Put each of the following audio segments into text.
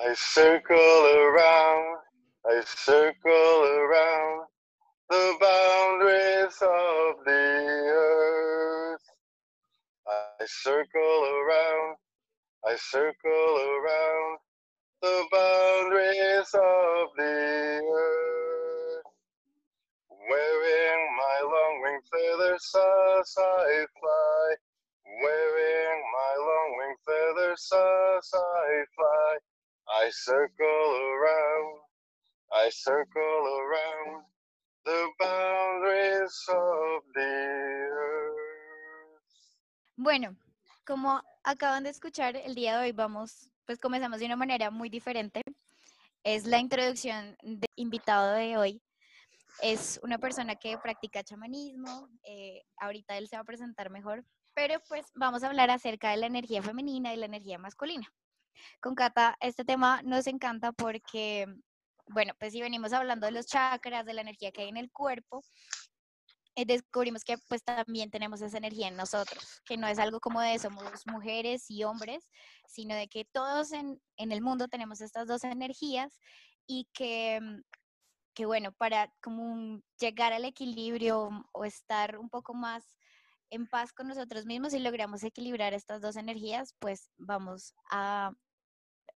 I circle around, I circle around the boundaries of the earth. I circle around, I circle around the boundaries of the earth. Wearing my long wing feathers as I fly, wearing my long wing feathers as I fly. I circle around, I circle around the boundaries of the earth. Bueno, como acaban de escuchar, el día de hoy vamos, pues comenzamos de una manera muy diferente. Es la introducción del invitado de hoy. Es una persona que practica chamanismo. eh, ahorita él se va a presentar mejor, pero pues vamos a hablar acerca de la energía femenina y la energía masculina. Con Cata, este tema nos encanta porque, bueno, pues si venimos hablando de los chakras, de la energía que hay en el cuerpo, eh, descubrimos que pues también tenemos esa energía en nosotros, que no es algo como de somos mujeres y hombres, sino de que todos en, en el mundo tenemos estas dos energías y que, mm, que bueno, para como llegar al equilibrio o estar un poco más en paz con nosotros mismos y logramos equilibrar estas dos energías, pues vamos a,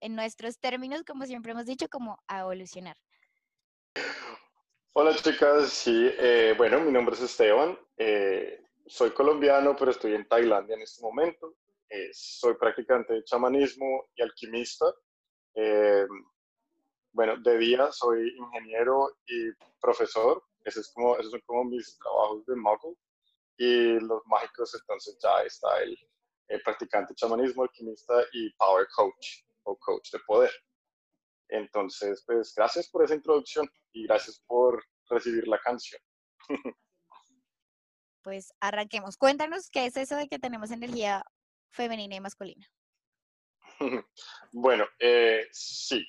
en nuestros términos, como siempre hemos dicho, como a evolucionar. Hola chicas, sí, eh, bueno, mi nombre es Esteban, eh, soy colombiano, pero estoy en Tailandia en este momento. Eh, soy practicante de chamanismo y alquimista. Eh, bueno, de día soy ingeniero y profesor. Ese es como, esos son como mis trabajos de mago. Y los mágicos, entonces ya está el, el practicante de chamanismo, alquimista y power coach o coach de poder. Entonces, pues gracias por esa introducción y gracias por recibir la canción. Pues arranquemos. Cuéntanos qué es eso de que tenemos energía femenina y masculina. Bueno, eh, sí,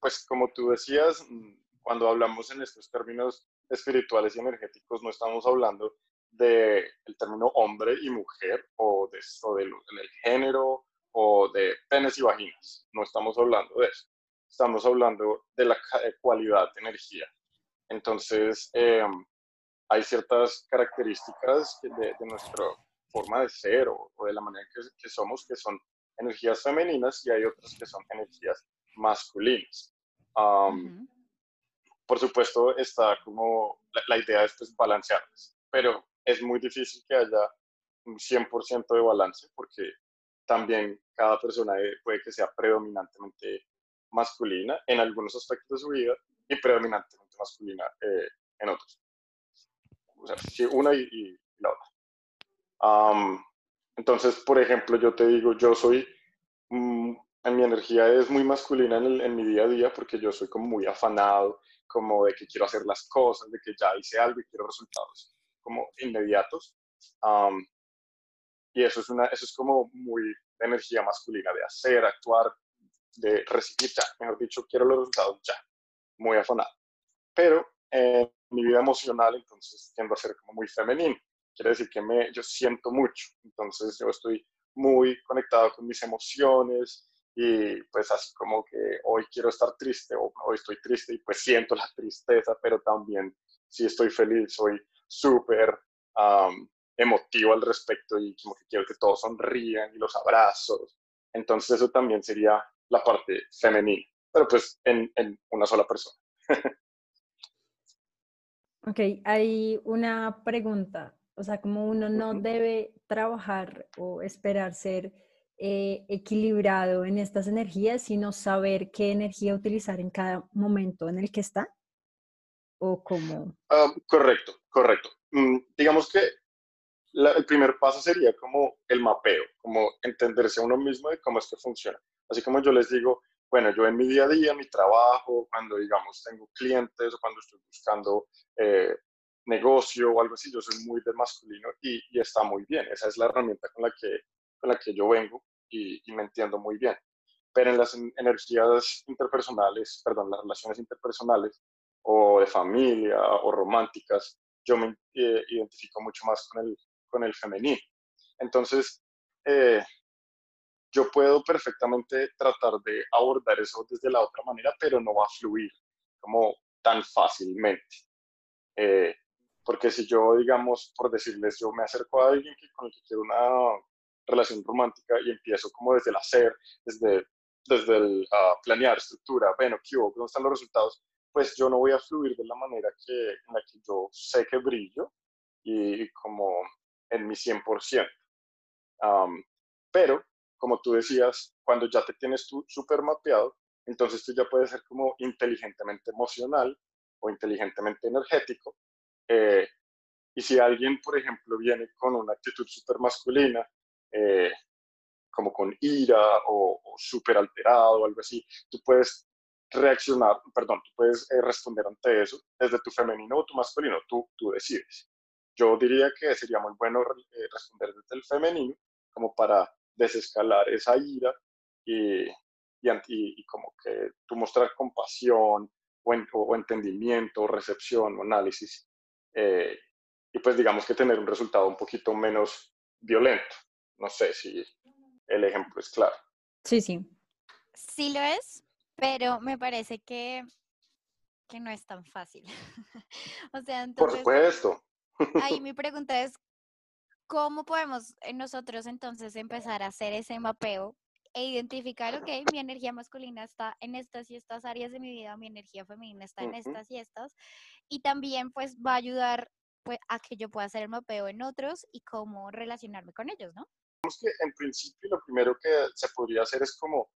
pues como tú decías, mm, cuando hablamos en estos términos espirituales y energéticos, no estamos hablando del término hombre y mujer o, de, o de del género o de penes y vaginas. No estamos hablando de eso. Estamos hablando de la eh, cualidad de energía. Entonces, em, hay ciertas características de, de nuestra forma de ser o, o de la manera que, que somos que son energías femeninas y hay otras que son energías masculinas. Am, Ujú. Por supuesto, está como la, la idea es pues, balancearlas, pero es muy difícil que haya un 100% de balance porque también cada persona puede que sea predominantemente masculina en algunos aspectos de su vida y predominantemente masculina eh, en otros. O sea, sí, una y, la otra. Entonces, por ejemplo, yo te digo, yo soy, mm, en mi energía es muy masculina en, el- en mi día a día porque yo soy como muy afanado, como de que quiero hacer las cosas, de que ya hice algo y quiero resultados como inmediatos. Y eso es, una, eso es como muy energía masculina, de hacer, actuar, de recibir ya, mejor dicho, quiero los resultados ya, muy afanado. Pero en mi vida emocional, entonces tiendo a ser como muy femenino. Quiere decir que me, yo siento mucho, entonces yo estoy muy conectado con mis emociones y pues así como que hoy quiero estar triste o hoy estoy triste y pues siento la tristeza, pero también si estoy feliz, soy súper am, emotivo al respecto y como que quiero que todos sonrían y los abrazos. Entonces eso también sería la parte femenina, pero pues en, en una sola persona. Ok, hay una pregunta, o sea, como uno no Ujú. debe trabajar o esperar ser eh, equilibrado en estas energías, sino saber qué energía utilizar en cada momento en el que está, o como... Ah, correcto, correcto. Mm, digamos que la- el primer paso sería como el mapeo, como entenderse a uno mismo de cómo es que funciona. Así como yo les digo, bueno, yo en mi día a día, mi trabajo, cuando digamos tengo clientes o cuando estoy buscando eh, negocio o algo así, yo soy muy de masculino y, y está muy bien. Esa es la herramienta con la que, con la que yo vengo y, y me entiendo muy bien. Pero en las en- energías interpersonales, perdón, las relaciones interpersonales o de familia o románticas, yo me eh, identifico mucho más con el, con el femenino. Entonces, eh, yo puedo perfectamente tratar de abordar eso desde la otra manera, pero no va a fluir como tan fácilmente. Eh, porque si yo, digamos, por decirles, yo me acerco a alguien que, con el que quiero una relación romántica y empiezo como desde el hacer, desde, desde el uh, planear, estructura, bueno, ¿qué ¿Dónde están los resultados? Pues yo no voy a fluir de la manera que, en la que yo sé que brillo y, como en mi 100%. Um, pero, como tú decías, cuando ya te tienes tú súper mapeado, entonces tú ya puedes ser como inteligentemente emocional o inteligentemente energético eh, y si alguien, por ejemplo, viene con una actitud súper masculina, eh, como con ira o, súper alterado o algo así, tú puedes reaccionar, perdón, tú puedes eh, responder ante eso desde tu femenino o tu masculino, tú, tú decides. Yo diría que sería muy bueno responder desde el femenino como para desescalar esa ira y, y, como que tú mostrar compasión o, o entendimiento o recepción o análisis eh, y pues digamos que tener un resultado un poquito menos violento. No sé si el ejemplo es claro. Sí, sí. Sí lo es, pero me parece que, que no es tan fácil. o sea, entonces, Por supuesto. Ahí mi pregunta es, ¿cómo podemos nosotros entonces empezar a hacer ese mapeo e identificar, ok, mi energía masculina está en estas y estas áreas de mi vida, mi energía femenina está en estas y estas, y también pues va a ayudar pues, a que yo pueda hacer el mapeo en otros y cómo relacionarme con ellos, ¿no? que en principio lo primero que se podría hacer es como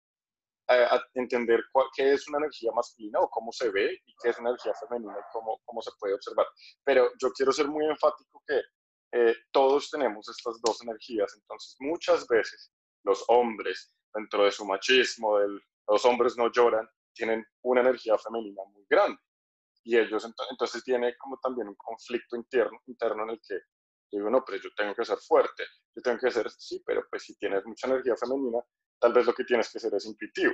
eh, entender qué es una energía masculina o cómo se ve y qué es una energía femenina y cómo, cómo se puede observar. Pero yo quiero ser muy enfático que eh, todos tenemos estas dos energías, entonces muchas veces los hombres dentro de su machismo, del, los hombres no lloran, tienen una energía femenina muy grande. Y ellos entonces tiene como también un conflicto interno, interno en el que digo, no, pero yo tengo que ser fuerte, yo tengo que ser, sí, pero pues si tienes mucha energía femenina, tal vez lo que tienes que ser es intuitivo.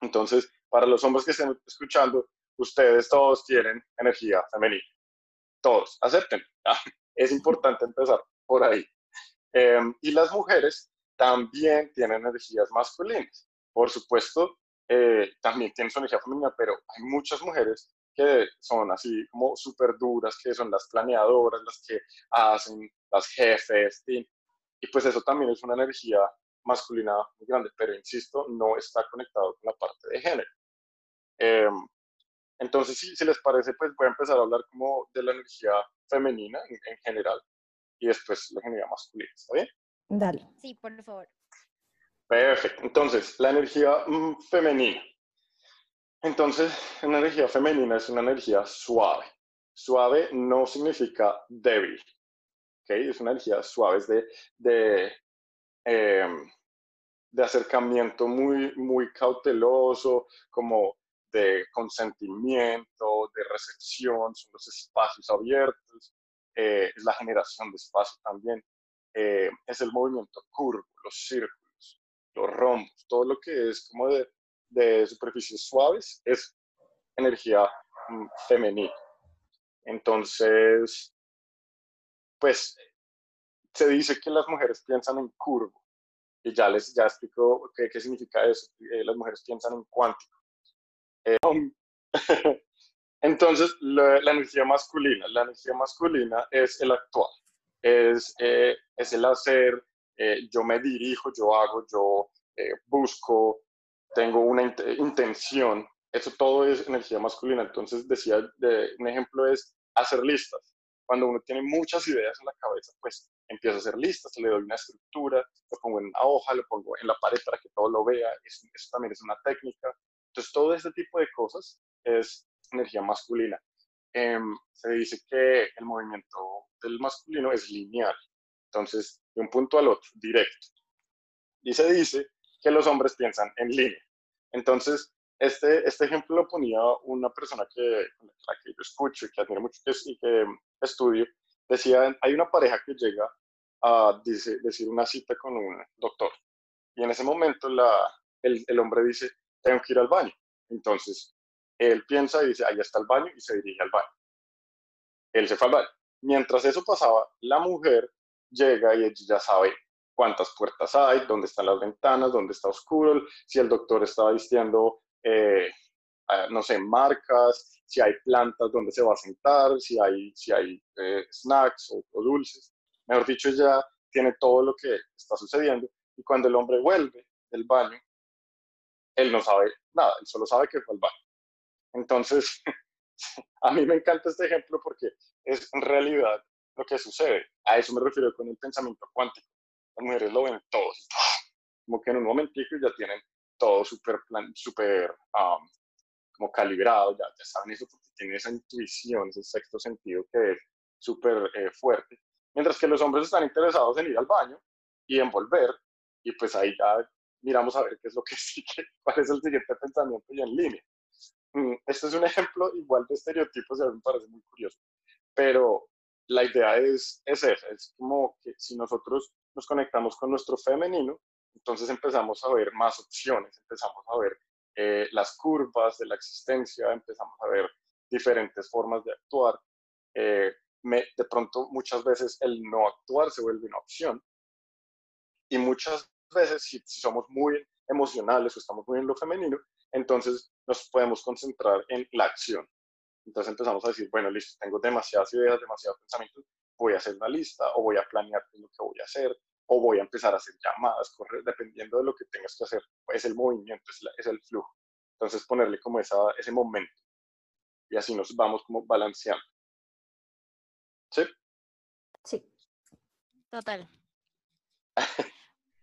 Entonces, para los hombres que estén escuchando, ustedes todos tienen energía femenina. Todos, acepten. Es importante empezar por ahí. Em, y las mujeres también tienen energías masculinas. Por supuesto, eh, también tienen su energía femenina, pero hay muchas mujeres que son así como súper duras, que son las planeadoras, las que hacen, las jefes, y, pues eso también es una energía masculina muy grande, pero insisto, no está conectado con la parte de género. Em, entonces, si, si les parece, pues voy a empezar a hablar como de la energía femenina en, en general y después la energía masculina, ¿está bien? Dale. Sí, por favor. Perfecto. Entonces, la energía mm, femenina. Entonces, una energía femenina es una energía suave. Suave no significa débil. ¿okay? Es una energía suave, es de, de, em, de acercamiento muy, muy cauteloso, como de consentimiento, de recepción, son los espacios abiertos, eh, es la generación de espacio también. Eh, es el movimiento curvo, los círculos, los rombos, todo lo que es como de, de superficies suaves es energía mm, femenina. Entonces, pues se dice que las mujeres piensan en curvo y ya les ya explico qué, qué significa eso. Eh, las mujeres piensan en cuántico. Eh, entonces, la, la, energía masculina, la energía masculina es el actual es, eh, es el hacer, eh, yo me dirijo, yo hago, yo eh, busco, tengo una intención. Eso todo es energía masculina. Entonces decía, de, un ejemplo es hacer listas. Cuando uno tiene muchas ideas en la cabeza, pues empiezo a hacer listas, le doy una estructura, lo pongo en una hoja, lo pongo en la pared para que todo lo vea. Eso, también es una técnica. Entonces todo este tipo de cosas es energía masculina. Em, se dice que el movimiento del masculino es lineal, entonces de un punto al otro, directo. Y se dice que los hombres piensan en línea. Entonces, este, este ejemplo lo ponía una persona que, la que yo escucho y que admiro mucho y que estudio, decía, hay una pareja que llega a decir una cita con un doctor. Y en ese momento la, el, el hombre dice, tengo que ir al baño. Entonces, él piensa y dice, ahí está el baño y se dirige al baño. Él se fue al baño. Mientras eso pasaba, la mujer llega y ella ya sabe cuántas puertas hay, dónde están las ventanas, dónde está oscuro, si el doctor está vistiendo, eh, no sé, marcas, si hay plantas donde se va a sentar, si hay, si hay eh, snacks o, dulces. Mejor dicho, ya tiene todo lo que está sucediendo y cuando el hombre vuelve del baño, él no sabe nada, él solo sabe que fue al baño. Entonces, a mí me encanta este ejemplo porque es en realidad lo que sucede. A eso me refiero con el pensamiento cuántico. Las mujeres lo ven todo, como que en un momentico ya tienen todo súper super, como calibrado, ya, ya saben eso porque tienen esa intuición, ese sexto sentido que es súper eh, fuerte. Mientras que los hombres están interesados en ir al baño y en volver, y pues ahí ya miramos a ver qué es lo que sigue, cuál es el siguiente pensamiento y en línea. Mm, este es un ejemplo igual de estereotipos y a mí me parece muy curioso, pero la idea es, es esa, es como que si nosotros nos conectamos con nuestro femenino, entonces empezamos a ver más opciones, empezamos a ver eh, las curvas de la existencia, empezamos a ver diferentes formas de actuar. Eh, de pronto, muchas veces el no actuar se vuelve una opción. Y muchas veces, si, somos muy emocionales o estamos muy en lo femenino, entonces nos podemos concentrar en la acción. Entonces empezamos a decir, bueno, listo, tengo demasiadas ideas, demasiados pensamientos, voy a hacer una lista o voy a planear qué lo que voy a hacer o voy a empezar a hacer llamadas, correr, dependiendo de lo que tengas que hacer. Es el movimiento, es, el flujo. Entonces ponerle como esa, ese momento y así nos vamos como balanceando. ¿Sí? Sí. Total.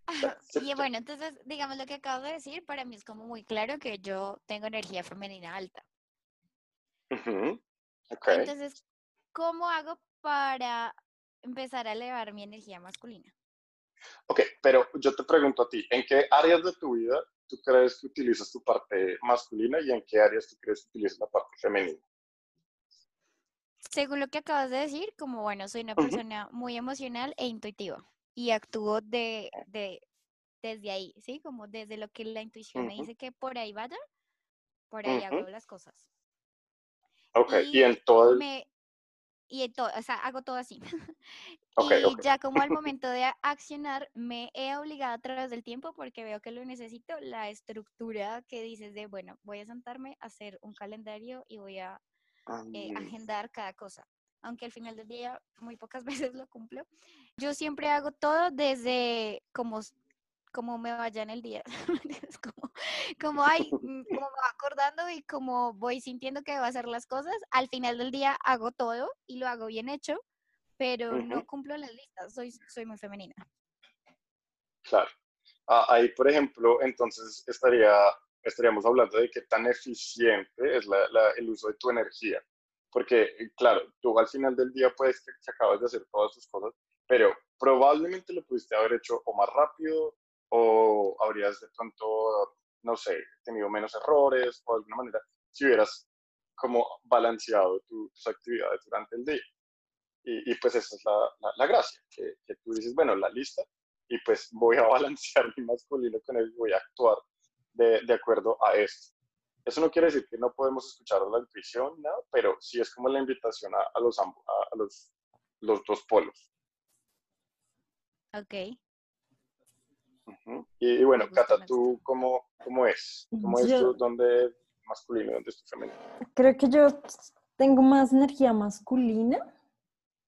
y bueno, entonces, digamos lo que acabo de decir, para mí es como muy claro que yo tengo energía femenina alta. Entonces, ¿cómo hago para empezar a elevar mi energía masculina? Ok, pero yo te pregunto a ti, ¿en qué áreas de tu vida tú crees que utilizas tu parte masculina y en qué áreas tú crees que utilizas la parte femenina? Según lo que acabas de decir, como bueno, soy una persona muy emocional e intuitiva y actúo de, de, desde ahí, ¿sí? Como desde lo que la intuición me dice que por ahí vaya, por ahí hago las cosas. Ok, y, en todo el... y todo, o sea, hago todo así. y ya como al momento de accionar, me he obligado a través del tiempo porque veo que lo necesito, la estructura que dices de, bueno, voy a sentarme a hacer un calendario y voy a eh, agendar cada cosa. Aunque al final del día muy pocas veces lo cumplo. Yo siempre hago todo desde como como me vaya en el día, como, como, hay, mm, como me va acordando y como voy sintiendo que va a hacer las cosas, al final del día hago todo y lo hago bien hecho, pero no cumplo las listas, soy, soy muy femenina. Claro. Ah, ahí, por ejemplo, entonces estaría, estaríamos hablando de qué tan eficiente es el uso de tu energía. Porque, eh, claro, tú al final del día puedes que acabas de hacer todas tus cosas, pero probablemente lo pudiste haber hecho o más rápido o habrías de pronto, no sé, tenido menos errores o de alguna manera, si hubieras como balanceado tus actividades durante el día. Y, pues esa es la, la, gracia, que, que, tú dices, bueno, la lista, y pues voy a balancear mi masculino con él, voy a actuar de, de acuerdo a esto. Eso no quiere decir que no podemos escuchar la intuición, ¿no? pero sí es como la invitación a, a los, a, los, los dos polos. Ok. Y, bueno, Cata, ¿tú cómo, cómo es? ¿Cómo es tú, dónde masculino, dónde es tu femenino? Creo que yo tengo más energía masculina.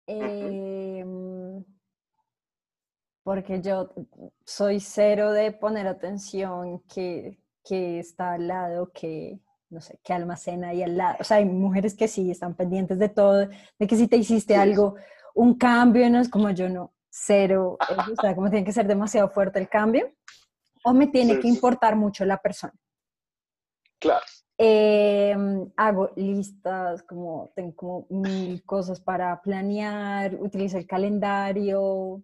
Em, porque yo soy cero de poner atención que, que está al lado, que no sé, que almacena ahí al lado. O sea, hay mujeres que sí están pendientes de todo, de que si te hiciste algo, un cambio, no es como yo no cero, o sea, como tiene que ser demasiado fuerte el cambio, o me tiene que importar mucho la persona. Claro. Em, hago listas, como tengo como mil cosas para planear, utilizo el calendario,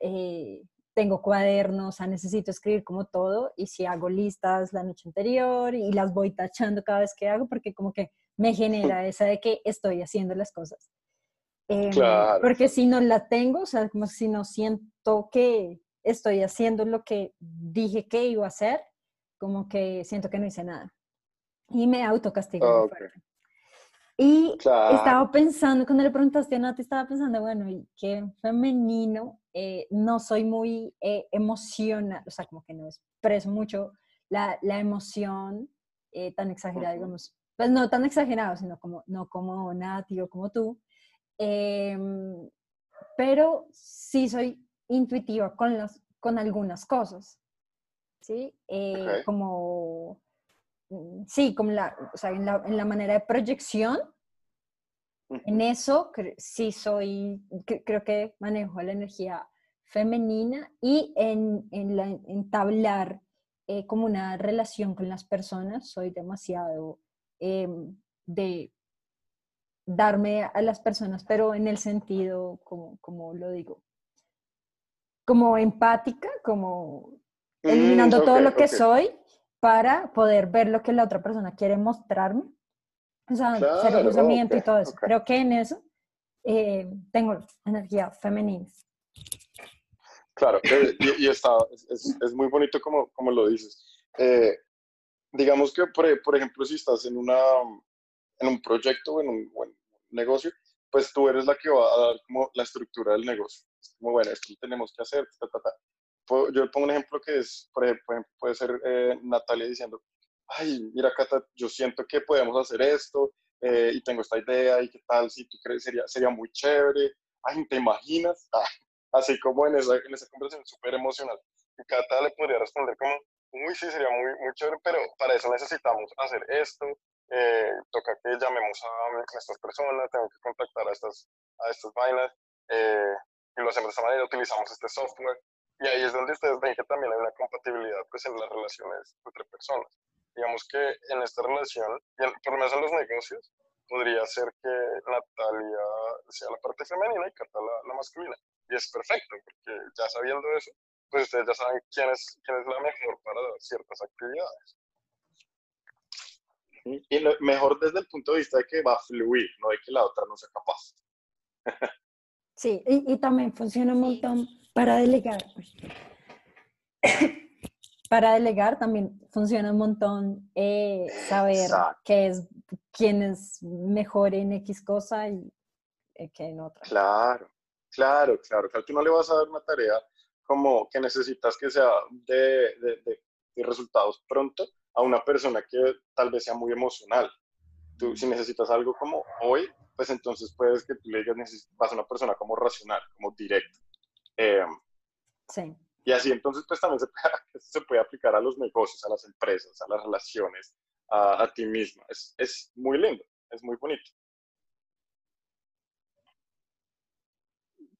eh, tengo cuadernos, o sea, necesito escribir como todo y si hago listas la noche anterior y las voy tachando cada vez que hago porque como que me genera esa de que estoy haciendo las cosas. Em, porque si no la tengo, o sea, como si no siento que estoy haciendo lo que dije que iba a hacer, como que siento que no hice nada. Y me autocastigo. Ah, Y estaba pensando, cuando le preguntaste a Nati, estaba pensando, bueno, y qué femenino, eh, no soy muy eh, emocional, o sea, como que no expreso mucho la, la emoción eh, tan exagerada, digamos, pues no tan exagerado, sino como, no como Nati o como tú, em, pero sí soy intuitiva con, las, con algunas cosas, ¿sí? Como Mm, sí, como la, o sea, en, la, en la manera de proyección, en eso sí soy, creo que manejo la energía femenina y en, en la, entablar eh, como una relación con las personas, soy demasiado em, de darme a las personas, pero en el sentido, como, como lo digo, como empática, como mm, eliminando todo lo que soy para poder ver lo que la otra persona quiere mostrarme. O sea, ser cruzamiento y todo eso. Creo que en eso eh, tengo energía femenina. Claro, eh, y, está, es, es, muy bonito como, como lo dices. Eh, digamos que, por, por, ejemplo, si estás en, una, en un proyecto o en un, negocio, pues tú eres la que va a dar como la estructura del negocio. Es como, bueno, esto lo tenemos que hacer, ta, ta, ta yo pongo un ejemplo que es, por ejemplo, puede ser eh, Natalia diciendo, ay, mira, Cata, yo siento que podemos hacer esto eh, y tengo esta idea y qué tal, si tú crees, sería, sería muy chévere, ay, ¿te imaginas? así como en esa, en esa conversación súper emocional. Y Cata le podría responder como, uy, sí, sería muy, muy chévere, pero para eso necesitamos hacer esto, eh, toca que llamemos a, estas personas, tengo que contactar a estas, a estas vainas, y lo hacemos de esta manera, utilizamos este software, y ahí es donde ustedes ven que también hay una compatibilidad pues, en las relaciones entre personas. Digamos que en esta relación, por lo menos en los negocios, podría ser que Natalia sea la parte femenina y Cata la, masculina. Y es perfecto, porque ya sabiendo eso, pues ustedes ya saben quién es, quién es la mejor para ciertas actividades. Y lo mejor desde el punto de vista de que va a fluir, no de que la otra no sea capaz. Sí, y, y también funciona un montón para delegar, pues. para delegar también funciona un montón eh, saber qué es, quién es mejor en X cosa y eh, que en otra. Claro, claro, claro. Claro, tú no le vas a dar una tarea como que necesitas que sea de, de, de, resultados pronto a una persona que tal vez sea muy emocional. Tú, si necesitas algo como hoy, pues entonces puedes que tú le digas, vas a una persona como racional, como directa. Eh, sí. Y así entonces pues también se, puede aplicar a los negocios, a las empresas, a las relaciones, a, ti mismo. Es, es, muy lindo, es muy bonito.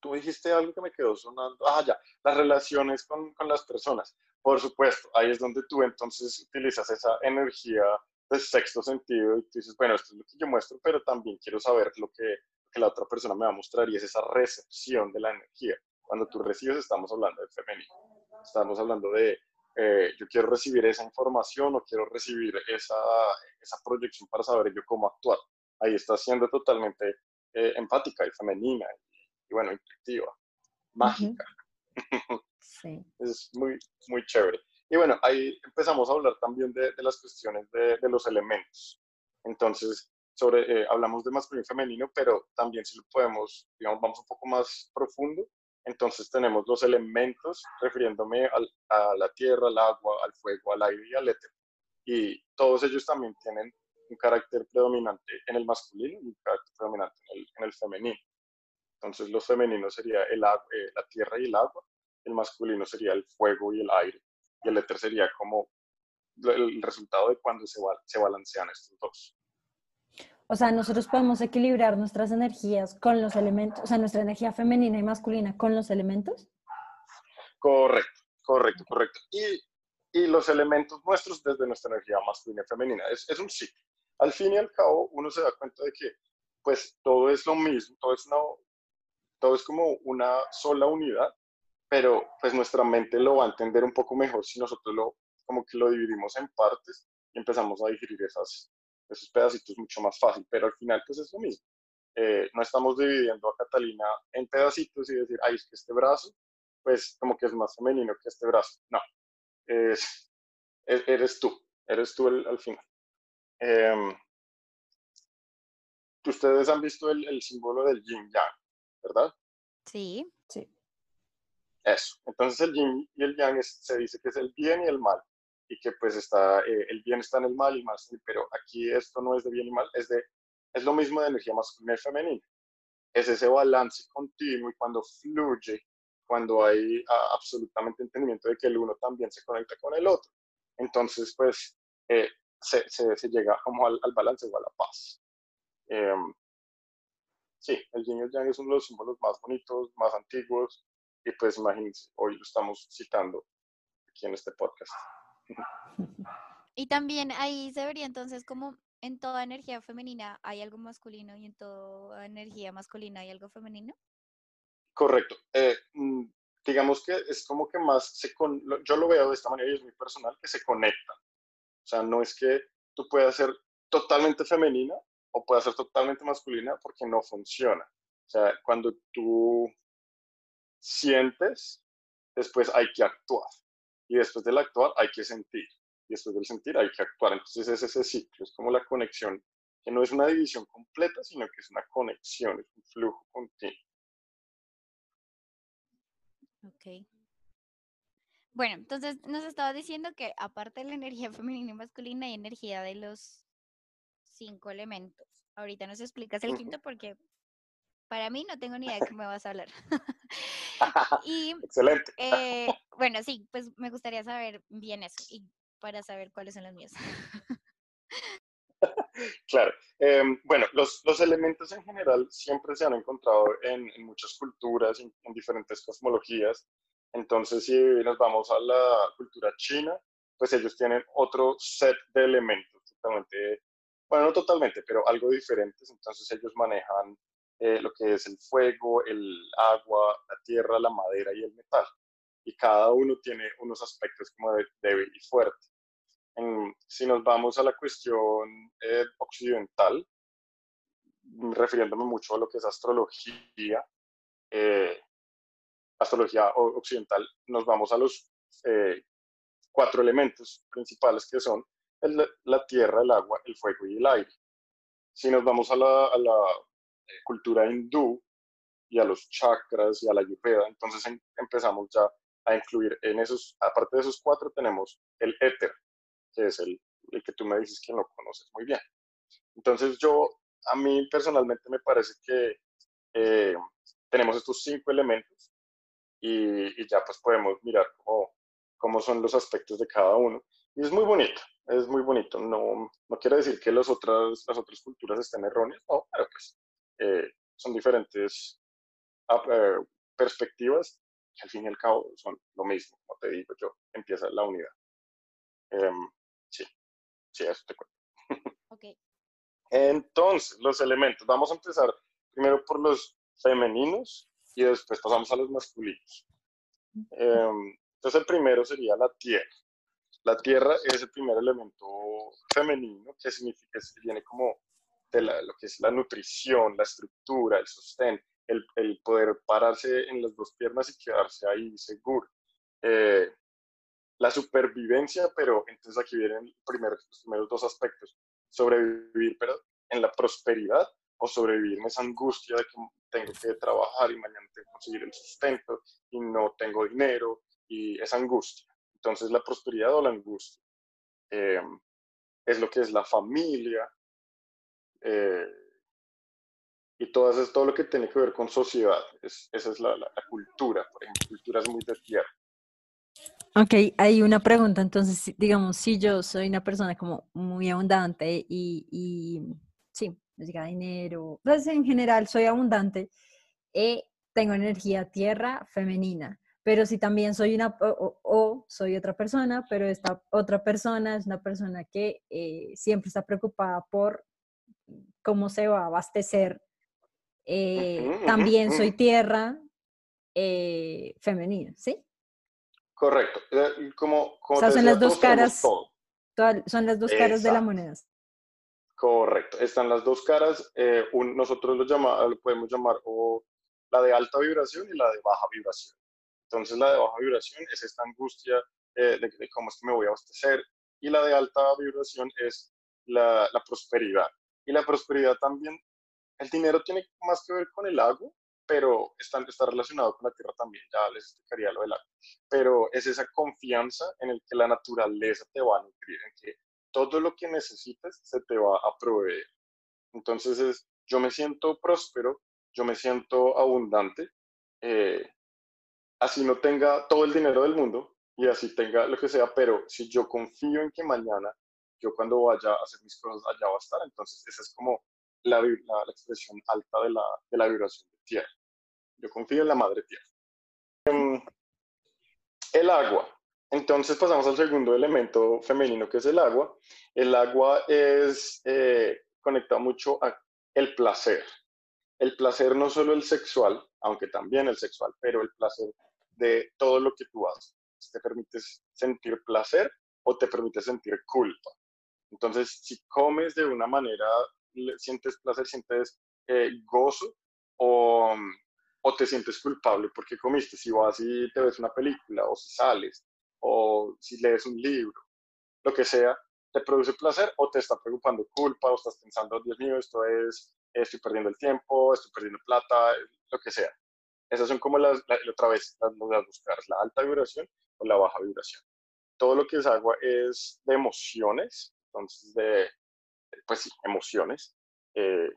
Tú dijiste algo que me quedó sonando. Ah, ya, las relaciones con, con las personas. Por supuesto, ahí es donde tú entonces utilizas esa energía de sexto sentido y tú dices, bueno, esto es lo que yo muestro, pero también quiero saber lo que, que la otra persona me va a mostrar y es esa recepción de la energía. Cuando tú recibes, estamos hablando de femenino. Estamos hablando de eh, yo quiero recibir esa información o quiero recibir esa, esa proyección para saber yo cómo actuar. Ahí está siendo totalmente eh, empática y femenina y, bueno, intuitiva, mágica. Sí. es muy, muy chévere. Y bueno, ahí empezamos a hablar también de, de las cuestiones de, de, los elementos. Entonces, sobre, eh, hablamos de masculino y femenino, pero también si lo podemos, digamos, vamos un poco más profundo entonces tenemos los elementos, refiriéndome a la tierra, al agua, al fuego, al aire y al éter. Y todos ellos también tienen un carácter predominante en el masculino y un carácter predominante en el, femenino. Entonces los femeninos sería el, eh, la tierra y el agua, el masculino sería el fuego y el aire, y el éter sería como el resultado de cuando se, se balancean estos dos. O sea, nosotros podemos equilibrar nuestras energías con los elementos, o sea, nuestra energía femenina y masculina con los elementos. Correcto, correcto, correcto. Y, y los elementos nuestros desde nuestra energía masculina y femenina. Es, es un ciclo. Al fin y al cabo, uno se da cuenta de que, pues, todo es lo mismo, todo es, una, todo es como una sola unidad, pero pues nuestra mente lo va a entender un poco mejor si nosotros lo, como que lo dividimos en partes y empezamos a digerir esas, esos pedacitos mucho más fácil, pero al final pues es lo mismo. Eh, no estamos dividiendo a Catalina en pedacitos y decir, ay, es que este brazo, pues como que es más femenino que este brazo. No, es, e-, eres tú, eres tú al final. Em, ustedes han visto el, el símbolo del yin yang, ¿verdad? Sí. Sí. Eso. Entonces el yin y el yang es- se dice que es el bien y el mal. Y que pues está, eh, el bien está en el mal y mal, está en el- pero aquí esto no es de bien y mal, es de, es lo mismo de energía masculina y femenina. Es ese balance continuo y cuando fluye, cuando hay ah, absolutamente entendimiento de que el uno también se conecta con el otro. Entonces pues eh, se, se- se llega como al, al balance o a la paz. Em, sí, el yin y el yang es uno de los símbolos más bonitos, más antiguos, y pues imagínense, hoy lo estamos citando aquí en este podcast. Y también ahí se vería entonces como en toda energía femenina hay algo masculino y en toda energía masculina hay algo femenino. Correcto. Eh, mm, digamos que es como que más, se con, yo lo veo de esta manera y es muy personal, que se conectan. O sea, no es que tú puedas ser totalmente femenina o puedas ser totalmente masculina porque no funciona. O sea, cuando tú sientes, después hay que actuar. Y después del actuar hay que sentir. Y después del sentir hay que actuar. Entonces es ese ciclo, es como la conexión, que no es una división completa, sino que es una conexión, es un flujo continuo. Ok. Bueno, entonces nos estaba diciendo que aparte de la energía femenina y masculina hay energía de los cinco elementos. Ahorita nos explicas el quinto porque para mí no tengo ni idea de qué me vas a hablar. y Excelente. eh, bueno, sí, pues me gustaría saber bien eso y para saber cuáles son los míos. Claro. Em, bueno, los, los elementos en general siempre se han encontrado en, en muchas culturas, en, en diferentes cosmologías. Entonces, si nos vamos a la cultura china, pues ellos tienen otro set de elementos, totalmente, bueno, no totalmente, pero algo diferentes. Entonces, ellos manejan eh, lo que es el fuego, el agua, la tierra, la madera y el metal. Y cada uno tiene unos aspectos como de débil y fuerte. Si nos vamos a la cuestión eh, occidental, refiriéndome mucho a lo que es astrología, eh, astrología occidental, nos vamos a los cuatro elementos principales que son el- la tierra, el agua, el fuego y el aire. Si nos vamos a la, a la, eh, cultura hindú y a los chakras y a la ayurveda, entonces em- empezamos ya a incluir en esos, aparte de esos cuatro, tenemos el éter, que es el, el que tú me dices que no conoces muy bien. Entonces yo, a mí personalmente me parece que eh, tenemos estos cinco elementos y, y ya pues podemos mirar cómo, cómo son los aspectos de cada uno. Y es muy bonito, es muy bonito. No, no quiere decir que las otras, las otras culturas estén erróneas, no, pero pues eh, son diferentes eh, perspectivas que al fin y al cabo son lo mismo, como te digo yo, empieza la unidad. Em, sí, sí, eso te cuento. Ok. Entonces, los elementos. Vamos a empezar primero por los femeninos y después pasamos a los masculinos. Em, entonces, el primero sería la tierra. La tierra es el primer elemento femenino que significa que viene como de la- lo que es la nutrición, la estructura, el sostén, el, el poder pararse en las dos piernas y quedarse ahí seguro. Eh, la supervivencia, pero entonces aquí vienen primero, los primeros dos aspectos. Sobrevivir, pero en la prosperidad o sobrevivir en esa angustia de que tengo que trabajar y mañana tengo que conseguir el sustento y no tengo dinero y esa angustia. Entonces la prosperidad o la angustia eh, es lo que es la familia eh, y todo, eso, todo lo que tiene que ver con sociedad. Es, esa es la, la, la cultura, por ejemplo, cultura es muy de tierra. Ok, hay una pregunta, entonces, digamos, si yo soy una persona como muy abundante y, y sí, me llega dinero, pues en general soy abundante, eh, tengo energía tierra femenina, pero si también soy una, o, soy otra persona, pero esta otra persona es una persona que eh, siempre está preocupada por cómo se va a abastecer, eh, también soy tierra eh, femenina, ¿sí? Correcto. Como, como O sea, son decía, las dos caras. Toda- son las dos caras de la moneda. Correcto, están las dos caras, un- nosotros lo, llama, lo podemos llamar o la de alta vibración y la de baja vibración. Entonces la de baja vibración es esta angustia eh, de, de cómo es que me voy a abastecer y la de alta vibración es la, la prosperidad. Y la prosperidad también el dinero tiene más que ver con el agua, pero está, está relacionado con la tierra también, ya les explicaría lo del agua. Pero es esa confianza en el que la naturaleza te va a nutrir, en que todo lo que necesites se te va a proveer. Entonces es, yo me siento próspero, yo me siento abundante, eh, así no tenga todo el dinero del mundo y así tenga lo que sea, pero si yo confío en que mañana, yo cuando vaya a hacer mis cosas, allá va a estar, entonces esa es como la, la, expresión alta de la, de la, vibración de tierra. Yo confío en la madre tierra. Em, el agua. Entonces pasamos al segundo elemento femenino que es el agua. El agua es eh, conectado mucho a el placer. El placer no solo el sexual, aunque también el sexual, pero el placer de todo lo que tú haces. Te permite sentir placer o te permite sentir culpa. Entonces, si comes de una manera, sientes placer, sientes eh, gozo o, o, te sientes culpable porque comiste. Si vas y te ves una película o si sales o si lees un libro, lo que sea, te produce placer o te está preocupando culpa o estás pensando, Dios mío, esto es, estoy perdiendo el tiempo, estoy perdiendo plata, lo que sea. Esas son como las, otra vez, las a buscar, la alta vibración o la baja vibración. Todo lo que es agua es de emociones, entonces de, pues sí, emociones. Eh,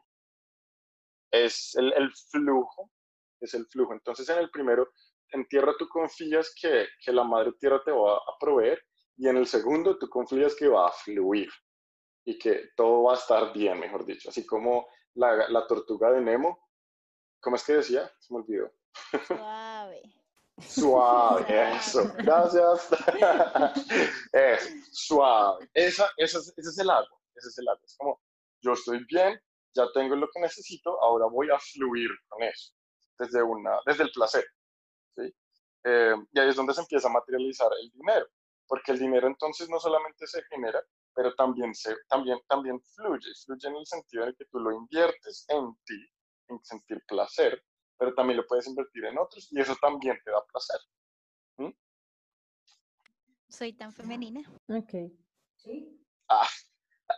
es el, el, flujo, es el flujo. Entonces en el primero, en tierra tú confías que, que la madre tierra te va a proveer y en el segundo, tú confías que va a fluir y que todo va a estar bien, mejor dicho. Así como la, la tortuga de Nemo, ¿cómo es que decía? Se me olvidó. Suave. Suave, eso. Gracias. es suave. Esa, esa, ese es el agua. Ese es el agua. Es como, yo estoy bien, ya tengo lo que necesito, ahora voy a fluir con eso. Desde, una, desde el placer. ¿sí? Eh, y ahí es donde se empieza a materializar el dinero porque el dinero entonces no solamente se genera, pero también, se, también, también fluye, fluye en el sentido en el que tú lo inviertes en ti, en sentir placer, pero también lo puedes invertir en otros y eso también te da placer. ¿Mm? Soy tan femenina. Ok. ¿Sí? Ah,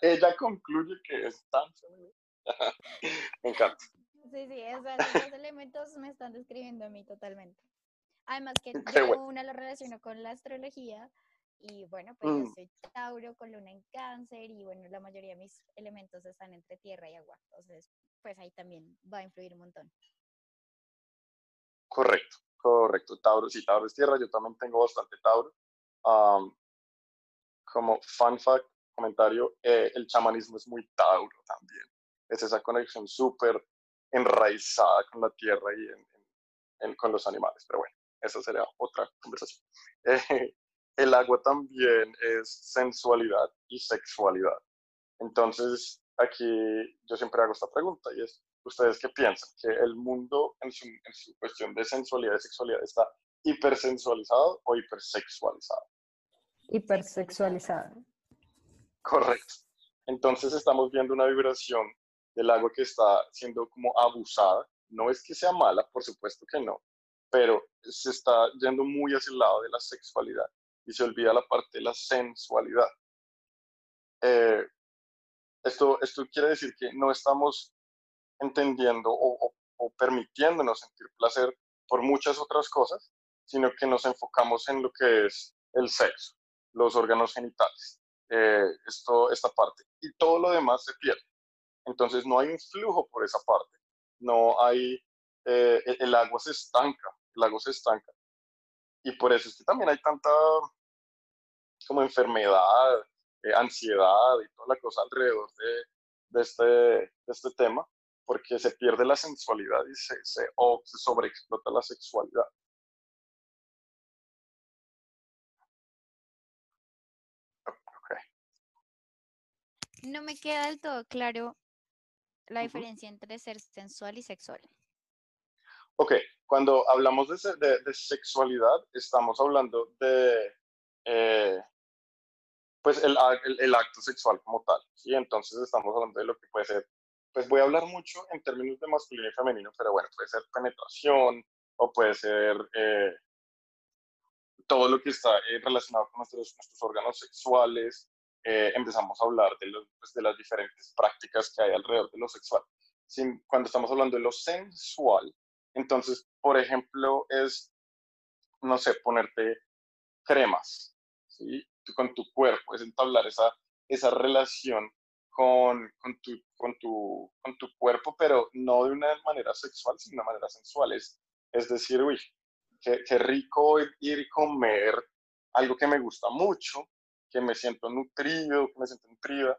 ella concluye que es tan femenina. me encanta. Sí, sí, o sea, los elementos me están describiendo a mí totalmente. Además que yo una lo relaciono con la astrología y bueno, pues yo mm. soy Tauro con luna en cáncer y bueno, la mayoría de mis elementos están entre tierra y agua. Entonces, pues ahí también va a influir un montón. Correcto, correcto. Tauro, sí, Tauro es tierra. Yo también tengo bastante Tauro. como fun fact, comentario, eh, el chamanismo es muy Tauro también. Es esa conexión súper enraizada con la tierra y con los animales. Pero bueno, esa sería otra conversación. Eh, el agua también es sensualidad y sexualidad. Entonces, aquí yo siempre hago esta pregunta y es, ¿ustedes qué piensan? ¿Que el mundo en su, en su cuestión de sensualidad y sexualidad está hipersensualizado o hipersexualizado? Hipersexualizado. Correcto. Entonces estamos viendo una vibración del agua que está siendo como abusada. No es que sea mala, por supuesto que no, pero se está yendo muy hacia el lado de la sexualidad y se olvida la parte de la sensualidad. Eh, esto, esto quiere decir que no estamos entendiendo o, permitiéndonos sentir placer por muchas otras cosas, sino que nos enfocamos en lo que es el sexo, los órganos genitales, eh, esto, esta parte, y todo lo demás se pierde. Entonces no hay un flujo por esa parte, no hay, eh, el agua se estanca, el agua se estanca. Y por eso es que también hay tanta como enfermedad, eh, ansiedad y toda la cosa alrededor de, de, este, de este tema, porque se pierde la sensualidad y se, se, o se sobreexplota la sexualidad. No me queda del todo claro la diferencia entre ser sensual y sexual. Ok, cuando hablamos de, de, de sexualidad, estamos hablando de eh, pues el, el, acto sexual como tal, ¿sí? Entonces estamos hablando de lo que puede ser, pues voy a hablar mucho en términos de masculino y femenino, pero bueno, puede ser penetración o puede ser eh, todo lo que está eh, relacionado con nuestros, nuestros órganos sexuales. empezamos a hablar de, los, pues, de las diferentes prácticas que hay alrededor de lo sexual. sin, cuando estamos hablando de lo sensual, entonces, por ejemplo, es, no sé, ponerte cremas, ¿sí? Con tu cuerpo, es entablar esa, esa relación con, con, tu, con, tu, con tu cuerpo, pero no de una manera sexual, sino de una manera sensual. Es, es decir, uy, qué, qué rico ir y comer algo que me gusta mucho, que me siento nutrido, que me siento nutrida,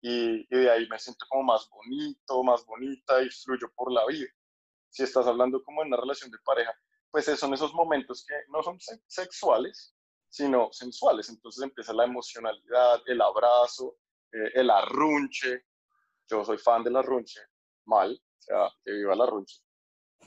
y, y, de ahí me siento como más bonito, más bonita y fluyo por la vida. Si estás hablando como en una relación de pareja, pues son esos momentos que no son sexuales, sino sensuales. Entonces empieza la emocionalidad, el abrazo, eh, el arrunche. Yo soy fan del arrunche, mal, o sea, que viva el arrunche.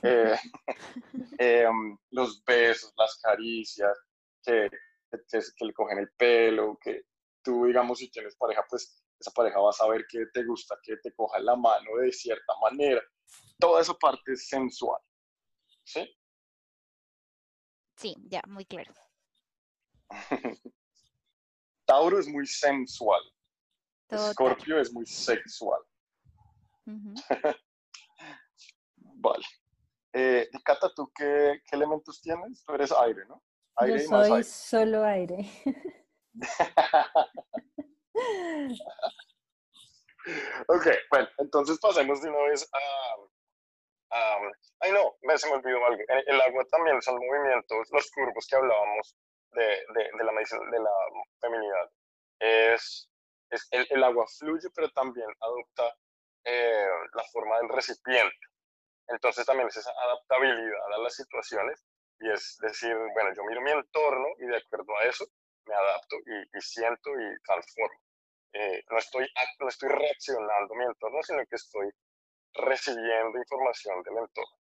Eh, eh, los besos, las caricias, que, que, que, le cogen el pelo, que tú, digamos, si tienes pareja, pues esa pareja va a saber que te gusta que te coja la mano de cierta manera. Toda esa parte es sensual. ¿Sí? Sí, ya, muy claro. Tauro es muy sensual. Escorpio es muy sexual. vale. Eh, Cata, ¿tú qué, qué, elementos tienes? Tú eres aire, ¿no? Aire Yo soy solo aire. ok, bueno, entonces pasemos de una vez a... ay, no, me, se me olvidó algo. El, agua también son movimientos, los curvos que hablábamos de, de, de la, de la feminidad. Es, es el, el, agua fluye, pero también adopta eh, la forma del recipiente. Entonces también es esa adaptabilidad a las situaciones y es decir, bueno, yo miro mi entorno y de acuerdo a eso me adapto y, y siento y transformo. Eh, no, estoy, no estoy reaccionando a mi entorno, sino que estoy recibiendo información del entorno.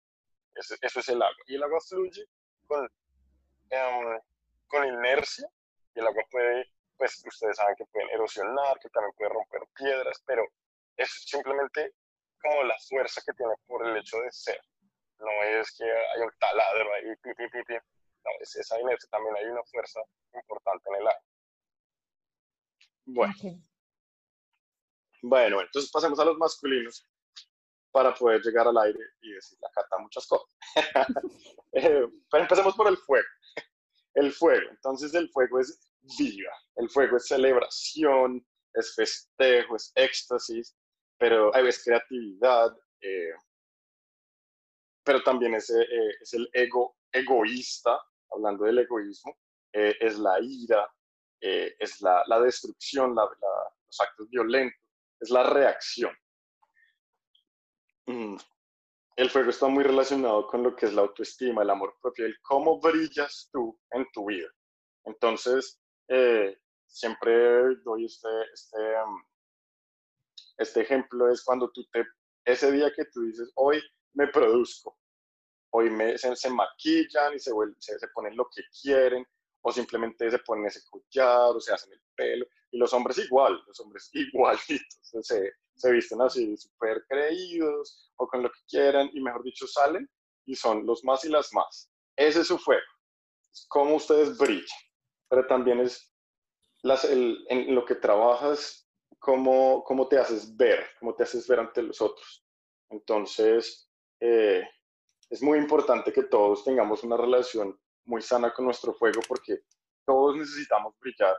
Eso, eso es el agua. Y el agua fluye con, um, con inercia y el agua puede, pues ustedes saben que pueden erosionar, que también puede romper piedras, pero es simplemente como la fuerza que tiene por el hecho de ser. No es que hay un taladro ahí, pi, pi, pi, pi. No, es esa inercia, también hay una fuerza importante en el agua. Bueno. Bueno, entonces pasemos a los masculinos para poder llegar al aire y decir la carta muchas cosas. eh, pero empecemos por el fuego. El fuego, entonces el fuego es vida, el fuego es celebración, es festejo, es éxtasis, pero es creatividad, eh, pero también es, eh, es, el ego egoísta, hablando del egoísmo, eh, es la ira, es la, la destrucción, la, los actos violentos es la reacción. Mm. El fuego está muy relacionado con lo que es la autoestima, el amor propio, el cómo brillas tú en tu vida. Entonces, eh, siempre doy este, este, mm, este ejemplo, es cuando tú te, ese día que tú dices, hoy me produzco, hoy me, se, maquillan y se, se, se, ponen lo que quieren, o simplemente se ponen ese collar, o se hacen el pelo, y los hombres igual, los hombres igualitos, se, se visten así, súper creídos o con lo que quieran y mejor dicho salen y son los más y las más. Ese es su fuego, es cómo ustedes brillan, pero también es las, el, en lo que trabajas, cómo, cómo te haces ver, cómo te haces ver ante los otros. Entonces, eh, es muy importante que todos tengamos una relación muy sana con nuestro fuego porque todos necesitamos brillar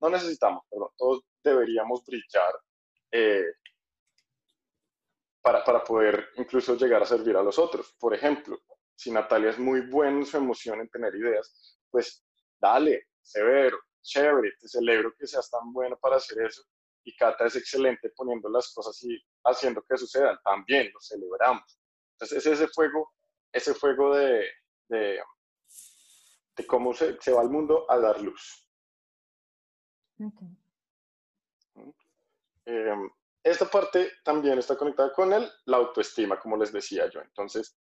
no necesitamos, perdón, todos deberíamos brillar eh, para, para, poder incluso llegar a servir a los otros. Por ejemplo, si Natalia es muy buena en su emoción en tener ideas, pues dale, severo, chévere, te celebro que seas tan bueno para hacer eso. Y Cata es excelente poniendo las cosas y haciendo que sucedan. También lo celebramos. Entonces, es ese fuego, ese fuego de, de, de cómo se, se va al mundo a dar luz. Em, esta parte también está conectada con el, la autoestima, como les decía yo. Entonces,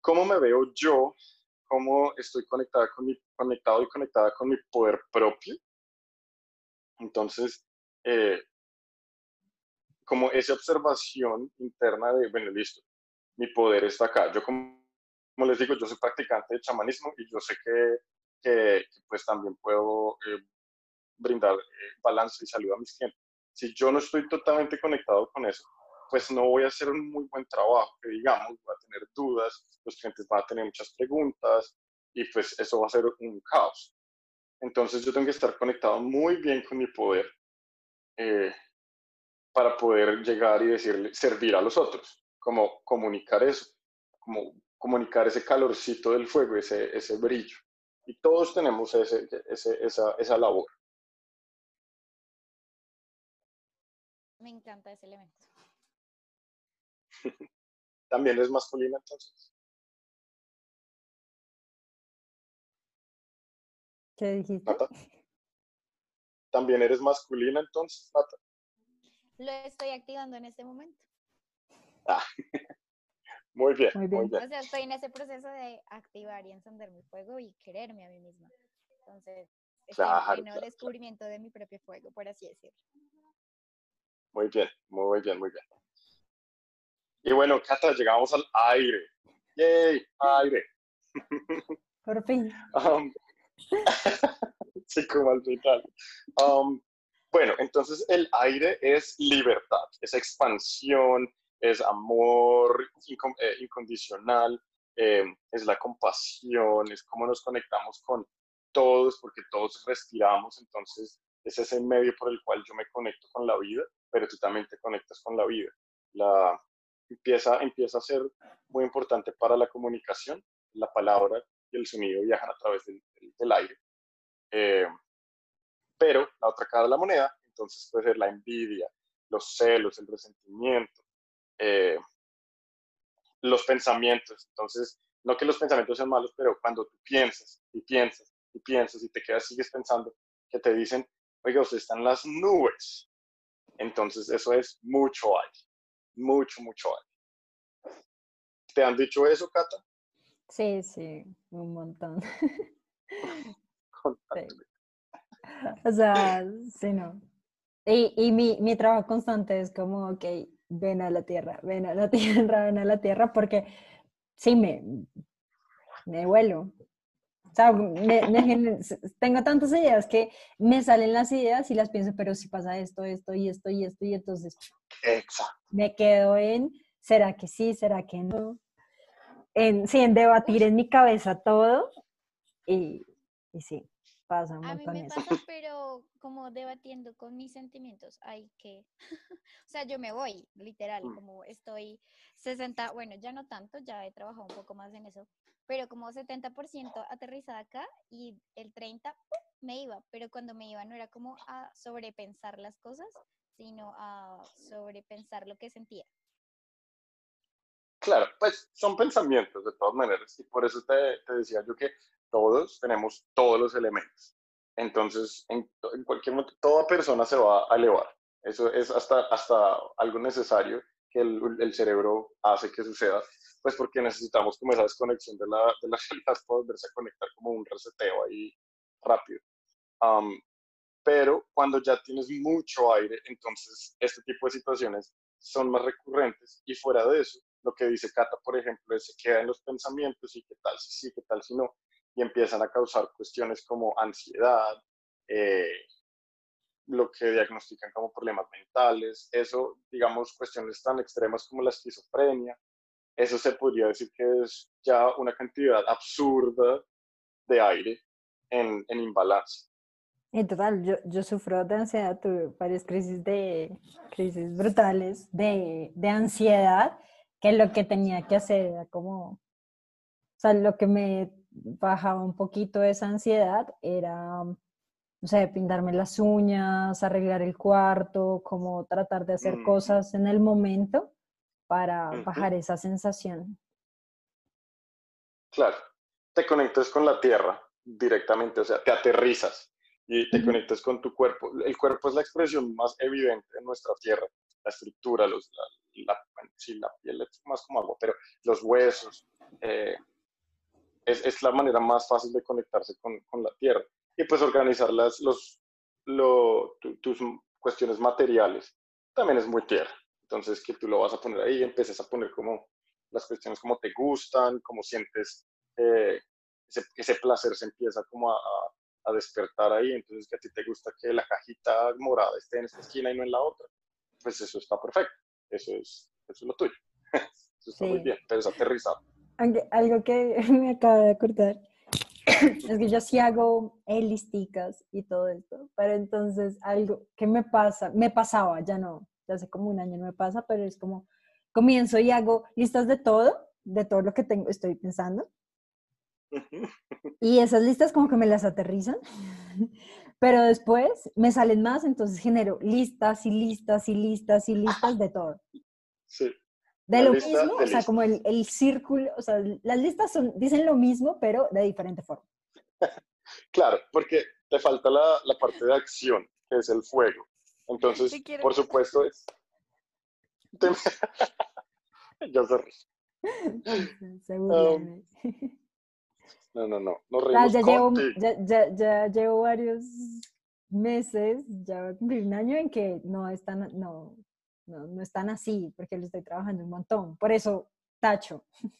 ¿cómo me veo yo? ¿Cómo estoy conectada con mi, conectado y conectada con mi poder propio? Entonces, eh, como esa observación interna de, bueno, listo, mi poder está acá. Yo, como, como les digo, yo soy practicante de chamanismo y yo sé que, que, pues también puedo eh, brindar eh, balance y salud a mis clientes. Si yo no estoy totalmente conectado con eso, pues no voy a hacer un muy buen trabajo, que digamos, voy a tener dudas, los clientes van a tener muchas preguntas y pues eso va a ser un caos. Entonces yo tengo que estar conectado muy bien con mi poder eh, para poder llegar y decirle, servir a los otros, como comunicar eso, como comunicar ese calorcito del fuego, ese, ese brillo. Y todos tenemos ese, ese, esa, esa labor. Me encanta ese elemento. ¿También es masculina entonces? ¿Qué dijiste? ¿También eres masculina entonces, Nata? Lo estoy activando en este momento. Ah, muy, bien, Muy bien. O sea, estoy en ese proceso de activar y encender mi fuego y quererme a mí misma. Entonces, estoy Claro, en claro, descubrimiento de mi propio fuego, por así decirlo. Muy bien, muy bien, muy bien. Y bueno, Cata, llegamos al aire. ¡Yay! Aire. Por fin. Um, sí, como al final. Um, bueno, entonces el aire es libertad, es expansión, es amor eh, incondicional, eh, es la compasión, es cómo nos conectamos con todos, porque todos respiramos, entonces es ese medio por el cual yo me conecto con la vida, pero tú también te conectas con la vida. La, empieza, empieza a ser muy importante para la comunicación, la palabra y el sonido viajan a través del, del- aire. Eh, pero la otra cara de la moneda, entonces puede ser la envidia, los celos, el resentimiento, eh, los pensamientos. Entonces, no que los pensamientos sean malos, pero cuando tú piensas y piensas y piensas y te quedas, sigues pensando, que te dicen, oiga, usted está en las nubes. Entonces, eso es mucho aire, mucho, mucho aire. ¿Te han dicho eso, Cata? Sí, sí, un montón. O sea, sí, no. Y, y mi, mi trabajo constante es como, ok, ven a la tierra, ven a la tierra, ven a la tierra, porque sí, me, me vuelo. O sea, me- me tengo tantas ideas que me salen las ideas y las pienso, pero si pasa esto, esto y esto y esto, y entonces Exacto. me quedo en, ¿será que sí, será que no? En, sí, en debatir en mi cabeza todo y, y sí, pasa un A mí montón me eso. pasa, pero como debatiendo con mis sentimientos, hay que, o sea, yo me voy, literal, Mm. como estoy 60, bueno, ya no tanto, ya he trabajado un poco más en eso, pero como 70% aterrizada acá y el 30 ¡pum! me iba, pero cuando me iba no era como a sobrepensar las cosas, sino a sobrepensar lo que sentía. Claro, pues son pensamientos de todas maneras y por eso te, te decía yo que todos tenemos todos los elementos. Entonces, en, en cualquier momento, toda persona se va a elevar. Eso es hasta, hasta algo necesario que el, el cerebro hace que suceda, pues porque necesitamos como esa desconexión de la, de la realidad para volverse a conectar como un reseteo ahí rápido. Pero cuando ya tienes mucho aire, entonces este tipo de situaciones son más recurrentes y fuera de eso, lo que dice Cata, por ejemplo, es se queda en los pensamientos y qué tal si sí, qué tal si no, y empiezan a causar cuestiones como ansiedad, eh, lo que diagnostican como problemas mentales, eso, digamos, cuestiones tan extremas como la esquizofrenia, eso se podría decir que es ya una cantidad absurda de aire en, en imbalance. Y total, yo, yo sufro de ansiedad, tuve varias crisis de crisis brutales de, de ansiedad, que lo que tenía que hacer era como, o sea, lo que me bajaba un poquito esa ansiedad era, no sé, pintarme las uñas, arreglar el cuarto, como tratar de hacer Mm. cosas en el momento para bajar esa sensación. Claro, te conectas con la tierra directamente, o sea, te aterrizas y te conectas con tu cuerpo. El cuerpo es la expresión más evidente en nuestra tierra, la estructura, los, la, la- bueno, sí, la piel es más como agua, pero los huesos, eh, es, es la manera más fácil de conectarse con, con la tierra. Y pues organizar las, los, lo- tu- tus cuestiones materiales también es muy tierra. Entonces, que tú lo vas a poner ahí, empiezas a poner como las cuestiones como te gustan, como sientes eh, ese, ese placer se empieza como a, a- a despertar ahí, entonces que a ti te gusta que la cajita morada esté en esta esquina y no en la otra, pues eso está perfecto. eso es, eso es lo tuyo. Eso está muy Sí. bien, pero es aterrizado. Aunque algo que me acaba de acordar es que yo sí hago listicas y todo esto, pero entonces algo que me pasa, me pasaba, ya no, ya hace como un año no me pasa, pero es como comienzo y hago listas de todo, de todo lo que tengo, estoy pensando, y esas listas como que me las aterrizan, pero después me salen más, entonces genero listas y listas y listas y listas de todo. Sí, De La lo lista mismo, de o sea, como el, el círculo, o sea, las listas son, dicen lo mismo, pero de diferente forma. claro, porque te falta la, la parte de acción, que es el fuego. Entonces, por supuesto, es... te- ya se ríe. Se burlan, ¿eh? No, no, no, nos reímos ya, llevo, ya, ya, ya llevo varios meses, ya un año en que no están, no, no, no están así, porque lo estoy trabajando un montón. Por eso, tacho.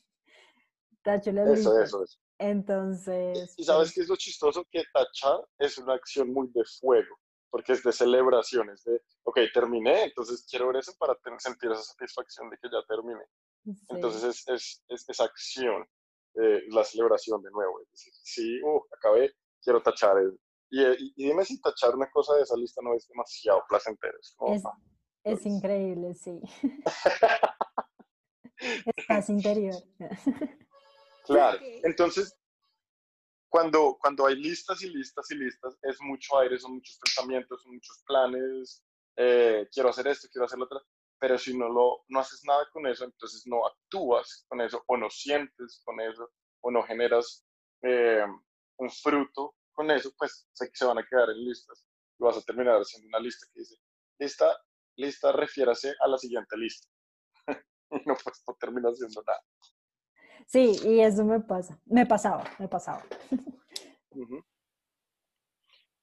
Tacho las Eso, eso, eso. Entonces, Y sabes pues, qué es lo chistoso? Que tachar es una acción muy de fuego, porque es de celebración, es de, ok, terminé, entonces quiero ver eso para tener, sentir esa satisfacción de que ya terminé. sí. Entonces es, es, es, es acción, eh, la celebración de nuevo. Es decir, sí, uh, acabé, quiero tachar. eh, Y, y, y dime si tachar una cosa de esa lista no es demasiado placentero. Es como, Es, ah, es pues. increíble, sí. es paz interior. Claro. Entonces, cuando, cuando hay listas y listas y listas, es mucho aire, son muchos pensamientos, son muchos planes, eh, quiero hacer esto, quiero hacer lo otro, pero si no, lo, no haces nada con eso, entonces no actúas con eso, o no sientes con eso, o no generas eh, un fruto con eso, pues sé que se van a quedar en listas y vas a terminar haciendo una lista que dice, lista, lista, refiérase a la siguiente lista. y no, pues no termina haciendo nada. Sí, y eso me pasa, me pasaba, me pasaba.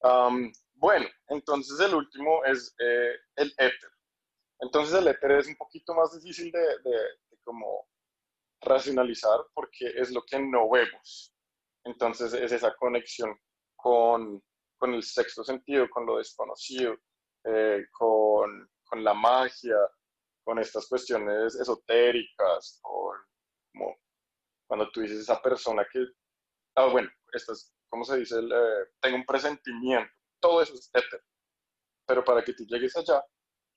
Am, bueno, entonces el último es eh, el éter. Entonces el éter es un poquito más difícil de, de, de como racionalizar porque es lo que no vemos. Entonces es esa conexión con, con el sexto sentido, con lo desconocido, eh, con, con la magia, con estas cuestiones esotéricas, con como cuando tú dices esa persona que, ah, bueno, estas, ¿cómo se dice? El, eh, tengo un presentimiento, todo eso es éter. Pero para que tú llegues allá,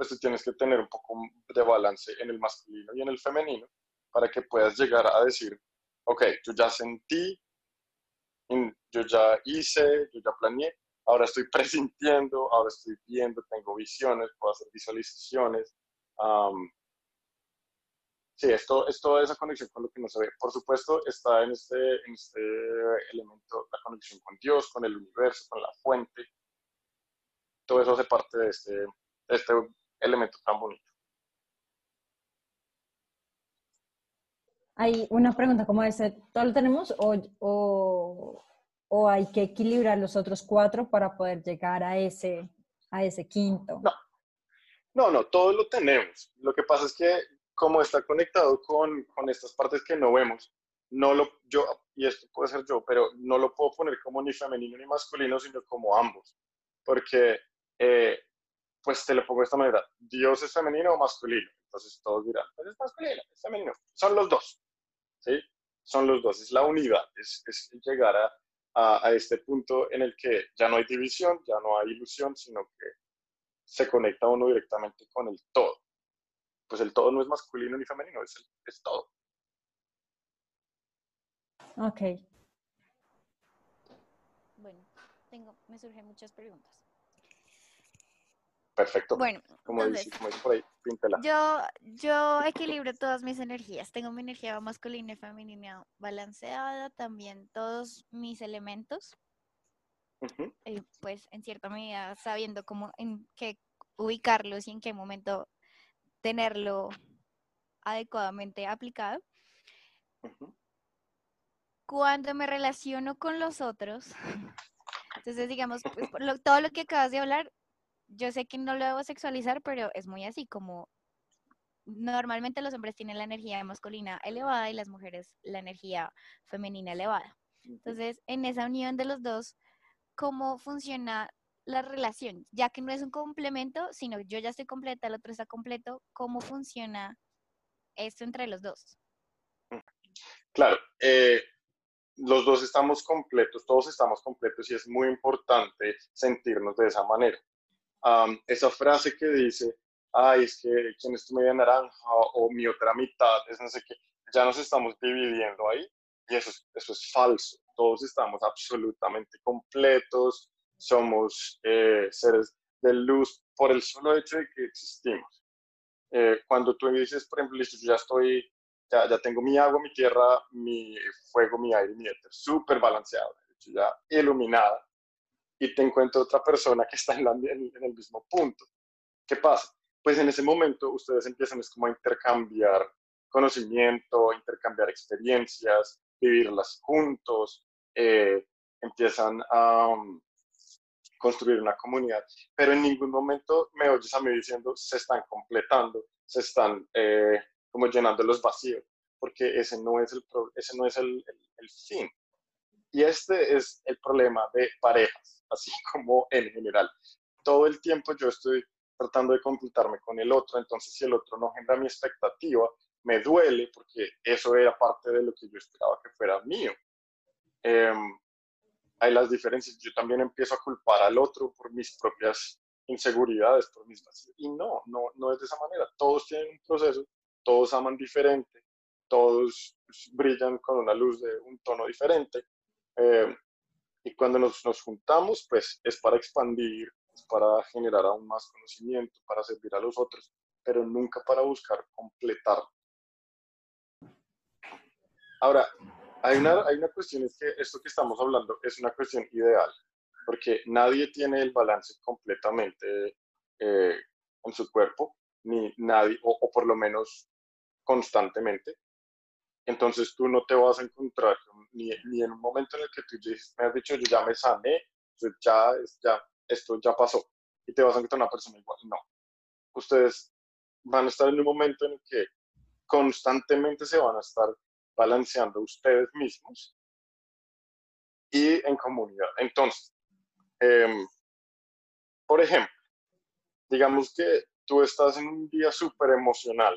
pues tú tienes que tener un poco de balance en el masculino y en el femenino para que puedas llegar a decir, ok, yo ya sentí, yo ya hice, yo ya planeé, ahora estoy presintiendo, ahora estoy viendo, tengo visiones, puedo hacer visualizaciones. am, Sí, esto es toda esa conexión con lo que no se ve. Por supuesto, está en este, en este elemento la conexión con Dios, con el universo, con la fuente. Todo eso hace parte de este, de este elemento tan bonito. Hay una pregunta como esa, ¿todo lo tenemos o, o, o hay que equilibrar los otros cuatro para poder llegar a ese, a ese quinto? No. No, no, todo lo tenemos. Lo que pasa es que como está conectado con, con estas partes que no vemos, no lo, yo, y esto puede ser yo, pero no lo puedo poner como ni femenino ni masculino, sino como ambos. Porque, eh, pues te lo pongo de esta manera, Dios es femenino o masculino. Entonces todos dirán, pues es masculino, es femenino. Son los dos, ¿sí? Son los dos, es la unidad, es, es llegar a, a, a este punto en el que ya no hay división, ya no hay ilusión, sino que se conecta uno directamente con el todo. Pues el todo no es masculino ni femenino, es, el, es todo. Ok. Bueno, tengo, me surgen muchas preguntas. Perfecto. Bueno, como, entonces, dice, como dice por ahí, píntela. yo, yo equilibro todas mis energías. Tengo mi energía masculina y femenina balanceada, también todos mis elementos, eh, pues en cierta medida sabiendo cómo, en qué ubicarlos y en qué momento tenerlo adecuadamente aplicado. Cuando me relaciono con los otros, entonces digamos, pues, lo- todo lo que acabas de hablar, yo sé que no lo debo sexualizar, pero es muy así como normalmente los hombres tienen la energía masculina elevada y las mujeres la energía femenina elevada. Entonces, en esa unión de los dos, ¿cómo funciona la relación, ya que no es un complemento, sino yo ya estoy completa, el otro está completo, ¿cómo funciona esto entre los dos? Claro, eh, los dos estamos completos, todos estamos completos y es muy importante sentirnos de esa manera. Esa frase que dice, ay, es que quién es tu media naranja o mi otra mitad, es no sé qué, ya nos estamos dividiendo ahí y eso es, eso es falso. Todos estamos absolutamente completos, somos eh, seres de luz por el solo hecho de que existimos. Eh, cuando tú dices, por ejemplo, listo, yo ya estoy, ya, ya tengo mi agua, mi tierra, mi fuego, mi aire, mi éter, súper balanceado, ya iluminada, y te encuentro otra persona que está en, en, el mismo punto. ¿Qué pasa? Pues en ese momento ustedes empiezan es como a intercambiar conocimiento, intercambiar experiencias, vivirlas juntos, eh, empiezan a um, construir una comunidad, pero en ningún momento me oyes a mí diciendo se están completando, se están eh, como llenando los vacíos, porque ese no es, el, ese no es el, el, fin. Y este es el problema de parejas, así como en general. Todo el tiempo yo estoy tratando de completarme con el otro, entonces si el otro no genera mi expectativa, me duele porque eso era parte de lo que yo esperaba que fuera mío. Em, hay las diferencias. Yo también empiezo a culpar al otro por mis propias inseguridades, por mis vacíos. Y no, no, no es de esa manera. Todos tienen un proceso, todos aman diferente, todos brillan con una luz de un tono diferente. Em, y cuando nos, nos juntamos, pues es para expandir, es para generar aún más conocimiento, para servir a los otros, pero nunca para buscar completar Ahora, hay una, hay una cuestión, es que esto que estamos hablando es una cuestión ideal, porque nadie tiene el balance completamente eh, en su cuerpo, ni nadie, o, por lo menos constantemente. Entonces tú no te vas a encontrar ni, ni en un momento en el que tú me has dicho, yo ya me sané, ya, ya, esto ya pasó, y te vas a encontrar una persona igual. No. Ustedes van a estar en un momento en el que constantemente se van a estar balanceando ustedes mismos y en comunidad. Entonces, em, por ejemplo, digamos que tú estás en un día súper emocional,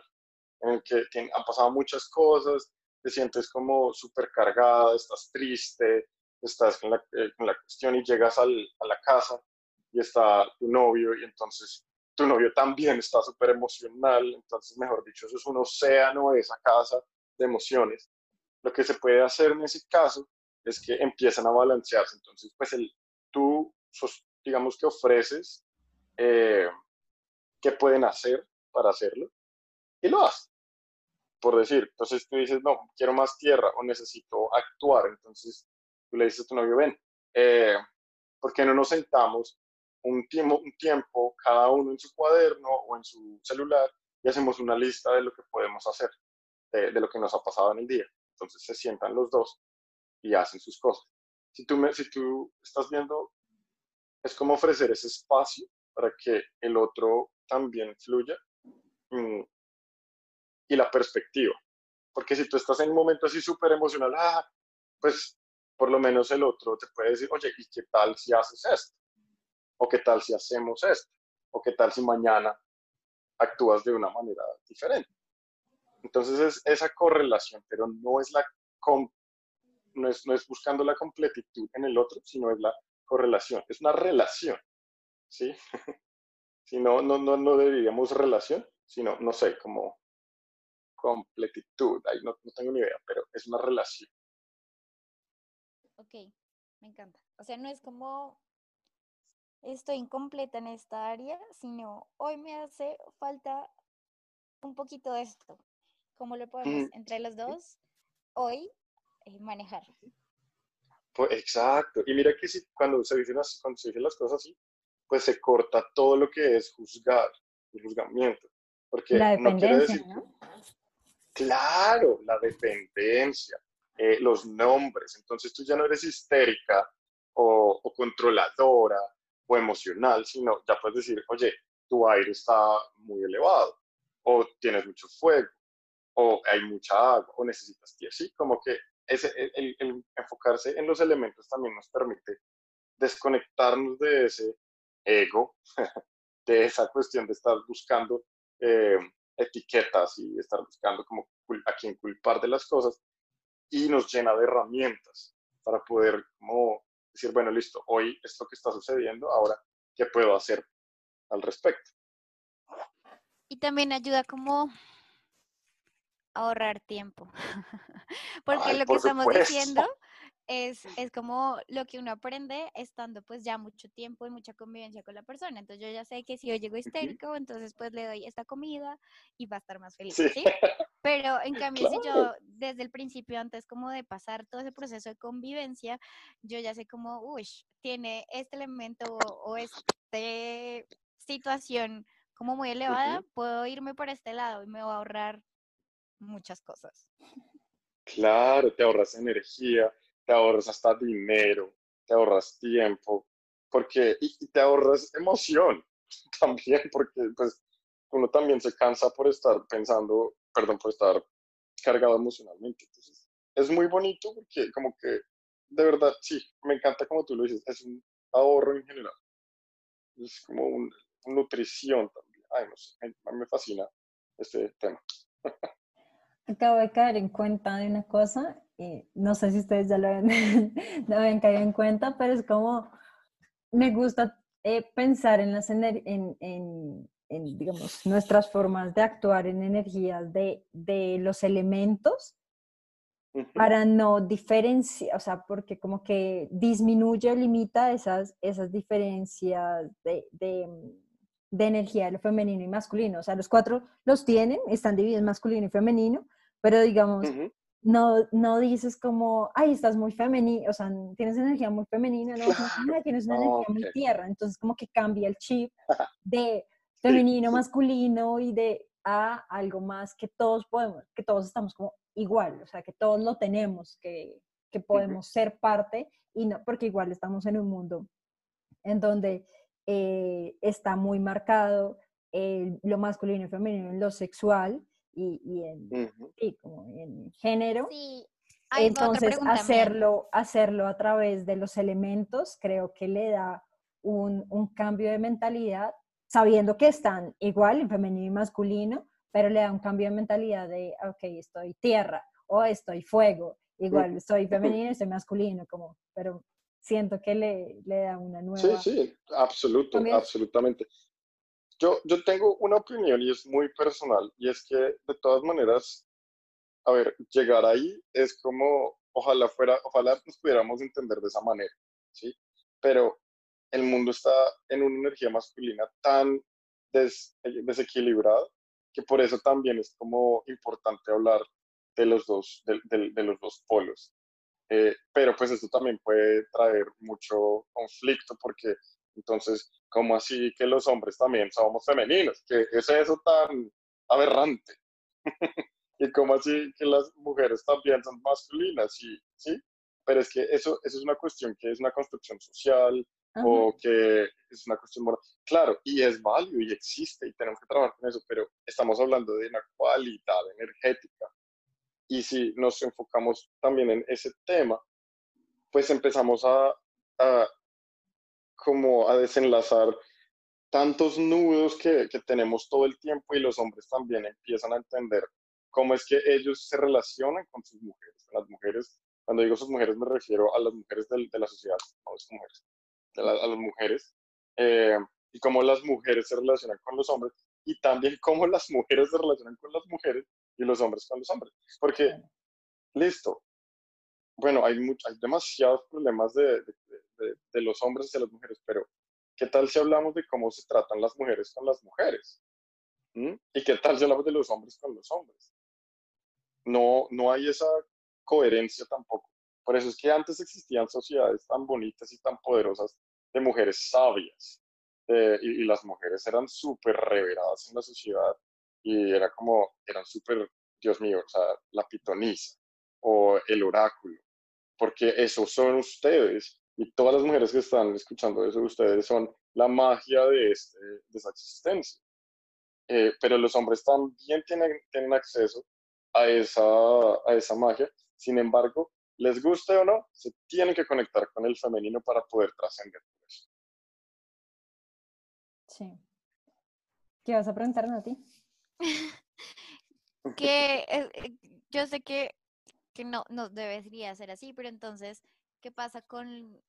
en el que han pasado muchas cosas, te sientes como súper cargada, estás triste, estás con la, eh, con la cuestión y llegas al, a la casa y está tu novio y entonces tu novio también está súper emocional, entonces, mejor dicho, eso es un océano de esa casa de emociones. Lo que se puede hacer en ese caso es que empiezan a balancearse. Entonces, pues el, tú, digamos que ofreces eh, qué pueden hacer para hacerlo y lo haces. Por decir, entonces tú dices, no, quiero más tierra o necesito actuar. Entonces tú le dices a tu novio, ven, eh, ¿por qué no nos sentamos un tiempo, un tiempo cada uno en su cuaderno o en su celular y hacemos una lista de lo que podemos hacer, de, de lo que nos ha pasado en el día? Entonces se sientan los dos y hacen sus cosas. Si tú, me, si tú estás viendo, es como ofrecer ese espacio para que el otro también fluya mm, y la perspectiva. Porque si tú estás en un momento así súper emocional, ah, pues por lo menos el otro te puede decir, oye, ¿y qué tal si haces esto? ¿O qué tal si hacemos esto? ¿O qué tal si mañana actúas de una manera diferente? Entonces es esa correlación, pero no es, la no es, no es buscando la completitud en el otro, sino es la correlación, es una relación, ¿sí? si no, no, no, no diríamos relación, sino, no sé, como completitud, ahí no, no tengo ni idea, pero es una relación. Ok, me encanta. O sea, no es como estoy incompleta en esta área, sino hoy me hace falta un poquito de esto. ¿Cómo lo podemos entre los dos hoy eh, manejar? Pues, exacto. Y mira que si, cuando, se dicen las, cuando se dicen las cosas así, pues se corta todo lo que es juzgar, el juzgamiento. Porque la dependencia, ¿no? Claro, la dependencia, eh, los nombres. Entonces tú ya no eres histérica o, controladora o emocional, sino ya puedes decir, oye, tu aire está muy elevado o tienes mucho fuego o hay mucha agua, o necesitas tierra. Sí, como que el, enfocarse en los elementos también nos permite desconectarnos de ese ego, de esa cuestión de estar buscando eh, etiquetas y estar buscando como a quién culpar de las cosas y nos llena de herramientas para poder como decir, bueno, listo, hoy esto que está sucediendo, ahora, ¿qué puedo hacer al respecto? Y también ayuda como ahorrar tiempo. Porque lo que estamos diciendo es, es, como lo que uno aprende estando pues ya mucho tiempo y mucha convivencia con la persona. Entonces yo ya sé que si yo llego histérico, entonces pues le doy esta comida y va a estar más feliz, ¿sí? Pero en cambio si yo desde el principio, antes como de pasar todo ese proceso de convivencia, yo ya sé como, uy, tiene este elemento o, esta situación como muy elevada, puedo irme por este lado y me va a ahorrar muchas cosas. Claro, te ahorras energía, te ahorras hasta dinero, te ahorras tiempo, porque, y, te ahorras emoción también, porque pues uno también se cansa por estar pensando, perdón, por estar cargado emocionalmente. Entonces, es muy bonito porque como que, de verdad, sí, me encanta como tú lo dices, es un ahorro en general. Es como una nutrición también. Ay, no sé, mí me fascina este tema. Acabo de caer en cuenta de una cosa, y no sé si ustedes ya lo habían, lo habían caído en cuenta, pero es como, me gusta eh, pensar en, las en, en, en, digamos, nuestras formas de actuar en energías de, de los elementos para no diferenciar, o sea, porque como que disminuye o limita esas, esas diferencias de, de, de energía de lo femenino y masculino. O sea, los cuatro los tienen, están divididos masculino y femenino, pero digamos, no, no dices como, ay, estás muy femenina, o sea, tienes energía muy femenina, no, no tienes una energía muy tierra, entonces como que cambia el chip de femenino, masculino y de a algo más que todos podemos, que todos estamos como igual, o sea, que todos lo tenemos, que, que podemos ser parte y no, porque igual estamos en un mundo en donde eh, está muy marcado lo masculino y femenino en lo sexual y, en, como en género. Entonces, hacerlo, hacerlo a través de los elementos creo que le da un, un, cambio de mentalidad, sabiendo que están igual en femenino y masculino, pero le da un cambio de mentalidad de, ok, estoy tierra o estoy fuego, igual estoy femenino y estoy masculino, como, pero siento que le, le da una nueva... Sí, sí, absoluto, absolutamente. Yo, yo tengo una opinión y es muy personal, y es que de todas maneras, a ver, llegar ahí es como, ojalá fuera, ojalá nos pudiéramos entender de esa manera, ¿sí? Pero el mundo está en una energía masculina tan desequilibrada que por eso también es como importante hablar de los dos, de, los dos polos. Eh, pero pues esto también puede traer mucho conflicto porque entonces, ¿cómo así que los hombres también somos femeninos? ¿Qué es eso tan aberrante? ¿Y cómo así que las mujeres también son masculinas? Sí, sí. Pero es que eso, eso es una cuestión que es una construcción social o que es una cuestión moral. Claro, y es válido y existe y tenemos que trabajar con eso, pero estamos hablando de una cualidad energética. Y si nos enfocamos también en ese tema, pues empezamos a, a como a desenlazar tantos nudos que, que, tenemos todo el tiempo y los hombres también empiezan a entender cómo es que ellos se relacionan con sus mujeres, con las mujeres. Cuando digo sus mujeres me refiero a las mujeres de, de la sociedad, no a las mujeres, a las mujeres, eh, y cómo las mujeres se relacionan con los hombres y también cómo las mujeres se relacionan con las mujeres y los hombres con los hombres. Porque, listo, bueno, hay, hay demasiados problemas de, de, los hombres hacia las mujeres, pero ¿qué tal si hablamos de cómo se tratan las mujeres con las mujeres? ¿Mm? ¿Y qué tal si hablamos de los hombres con los hombres? No, no hay esa coherencia tampoco. Por eso es que antes existían sociedades tan bonitas y tan poderosas de mujeres sabias. Eh, y, y, las mujeres eran súper reveradas en la sociedad y era como, eran súper, Dios mío, o sea, la pitonisa o el oráculo, porque esos son ustedes y todas las mujeres que están escuchando eso, ustedes son la magia de, este, de esa existencia. Eh, pero los hombres también tienen, tienen acceso a esa, a esa magia. Sin embargo, les guste o no, se tienen que conectar con el femenino para poder trascender eso. Sí. ¿Qué vas a preguntarme a ti? que eh, eh, yo sé que, que no, no debería ser así, pero entonces, ¿qué pasa con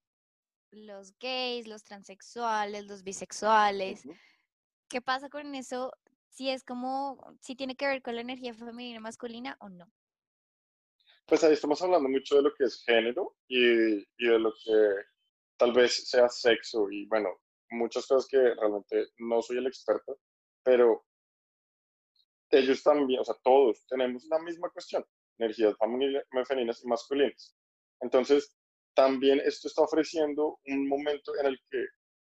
los gays, los transexuales, los bisexuales? ¿Qué pasa con eso? Si es como, si tiene que ver con la energía femenina y masculina o no. Pues ahí estamos hablando mucho de lo que es género y, y de lo que tal vez sea sexo y bueno, muchas cosas que realmente no soy el experto, pero ellos también, o sea, todos tenemos la misma cuestión, energías femeninas y masculinas. Entonces, también esto está ofreciendo un momento en el que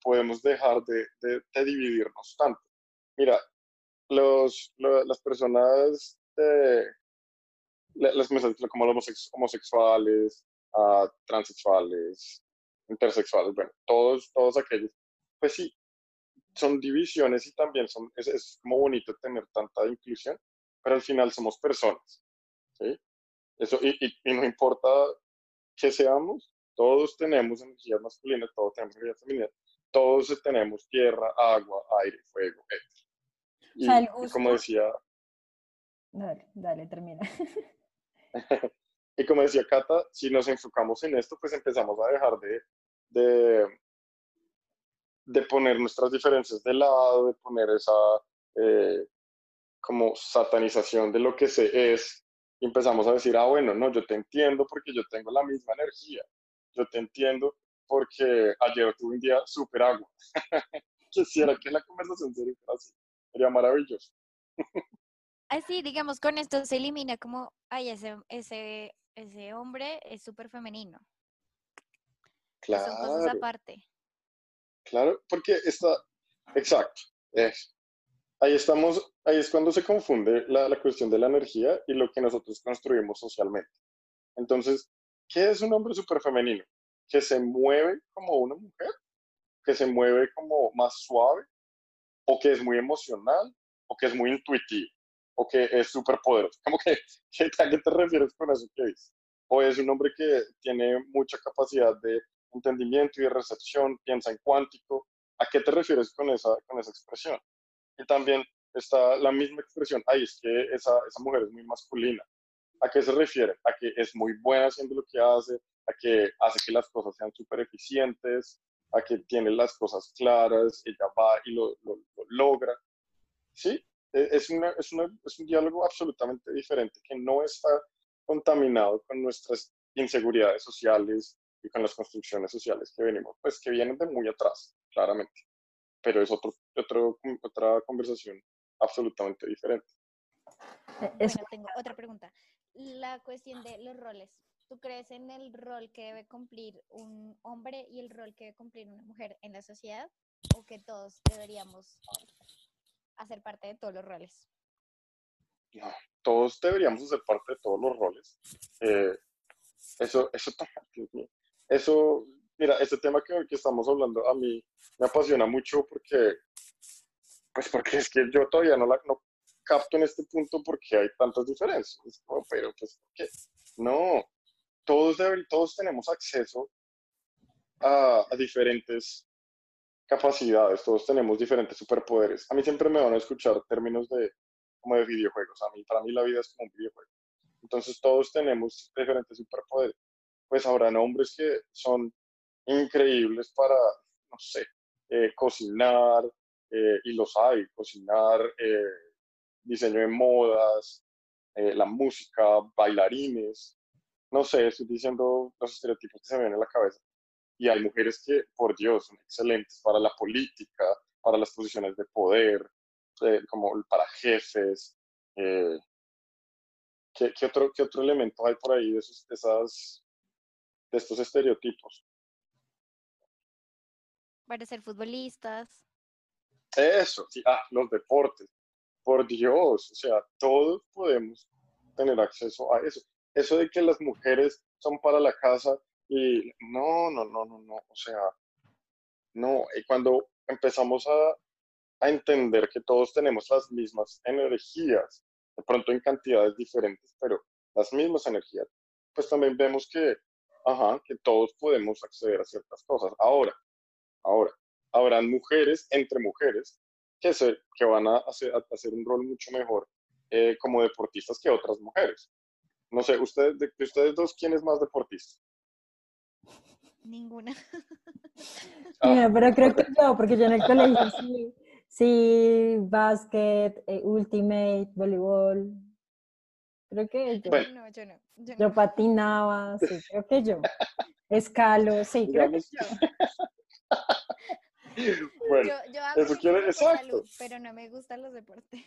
podemos dejar de, dividirnos tanto. Mira, los, las personas las, como los homosexuales, uh, transexuales, intersexuales, bueno, todos, todos aquellos, pues sí, son divisiones y también son, es, es, como bonito tener tanta inclusión, pero al final somos personas, ¿sí? Eso, y, y, no importa que seamos, todos tenemos energías masculinas, todos tenemos energías femeninas, todos tenemos tierra, agua, aire, fuego, etc. Y, como decía... Dale, dale, termina. y como decía Cata, si nos enfocamos en esto, pues empezamos a dejar de, de, de poner nuestras diferencias de lado, de poner esa eh, como satanización de lo que se es, y empezamos a decir, ah, bueno, no, yo te entiendo porque yo tengo la misma energía, yo te entiendo porque ayer tuve un día súper agua. Quisiera que la conversación sería así, sería maravilloso. Así, digamos, con esto se elimina como, ay, ese, ese, ese hombre es súper femenino. Claro. Son cosas aparte. Claro, porque está, exacto, es. Ahí estamos, ahí es cuando se confunde la, la cuestión de la energía y lo que nosotros construimos socialmente. Entonces, ¿qué es un hombre súper femenino? Que se mueve como una mujer, que se mueve como más suave, o que es muy emocional, o que es muy intuitivo, o que es súper poderoso. Como que, ¿a qué te refieres con eso que dices? O es un hombre que tiene mucha capacidad de entendimiento y de recepción, piensa en cuántico. ¿A qué te refieres con esa, con esa expresión? Y también está la misma expresión, ay, es que esa, esa mujer es muy masculina. ¿A qué se refiere? A que es muy buena haciendo lo que hace, a que hace que las cosas sean súper eficientes, a que tiene las cosas claras, ella va y lo, lo, logra. Sí, e, es, una, es, una, es un diálogo absolutamente diferente que no está contaminado con nuestras inseguridades sociales, y con las construcciones sociales que venimos, pues que vienen de muy atrás, claramente. Pero es otro, otro, otra conversación absolutamente diferente. Eh, tengo otra pregunta. La cuestión de los roles. ¿Tú crees en el rol que debe cumplir un hombre y el rol que debe cumplir una mujer en la sociedad? ¿O que todos deberíamos hacer parte de todos los roles? No, todos deberíamos hacer parte de todos los roles. Eh, eso, eso, eso, mira, este tema que, que estamos hablando a mí me apasiona mucho porque, pues porque es que yo todavía no la capto en este punto porque hay tantas diferencias. pero pues, ¿por qué? No, todos, todos tenemos acceso a, a, diferentes capacidades, todos tenemos diferentes superpoderes. A mí siempre me van a escuchar términos de, como de videojuegos. A mí, para mí la vida es como un videojuego. Entonces todos tenemos diferentes superpoderes pues habrán hombres que son increíbles para, no sé, eh, cocinar, eh, y los hay, cocinar, eh, diseño de modas, la música, bailarines, no sé, estoy diciendo los estereotipos que se me ven en la cabeza. Y hay mujeres que, por Dios, son excelentes para la política, para las posiciones de poder, como para jefes. ¿qué, ¿qué, otro, ¿Qué otro elemento hay por ahí de, esos, de esas de estos estereotipos. Para ser futbolistas. Eso, sí, ah, los deportes. Por Dios, o sea, todos podemos tener acceso a eso. Eso de que las mujeres son para la casa y no, no, no, no, no, o sea, no, y cuando empezamos a, a entender que todos tenemos las mismas energías, de pronto en cantidades diferentes, pero las mismas energías, pues también vemos que Ajá, que todos podemos acceder a ciertas cosas. Ahora, ahora, habrán mujeres entre mujeres que, se, que van a hacer, a hacer un rol mucho mejor eh, como deportistas que otras mujeres. No sé, ustedes, de, ustedes dos, ¿quién es más deportista? Ninguna. Ah, pero creo que yo, porque yo en el colegio sí, sí básquet, eh, ultimate, voleibol. Creo que yo. no, yo no. Yo, patinaba, sí, creo que yo. Escalo, sí, creo que yo. Bueno, yo, hago eso quiere, exacto. pero no me gustan los deportes.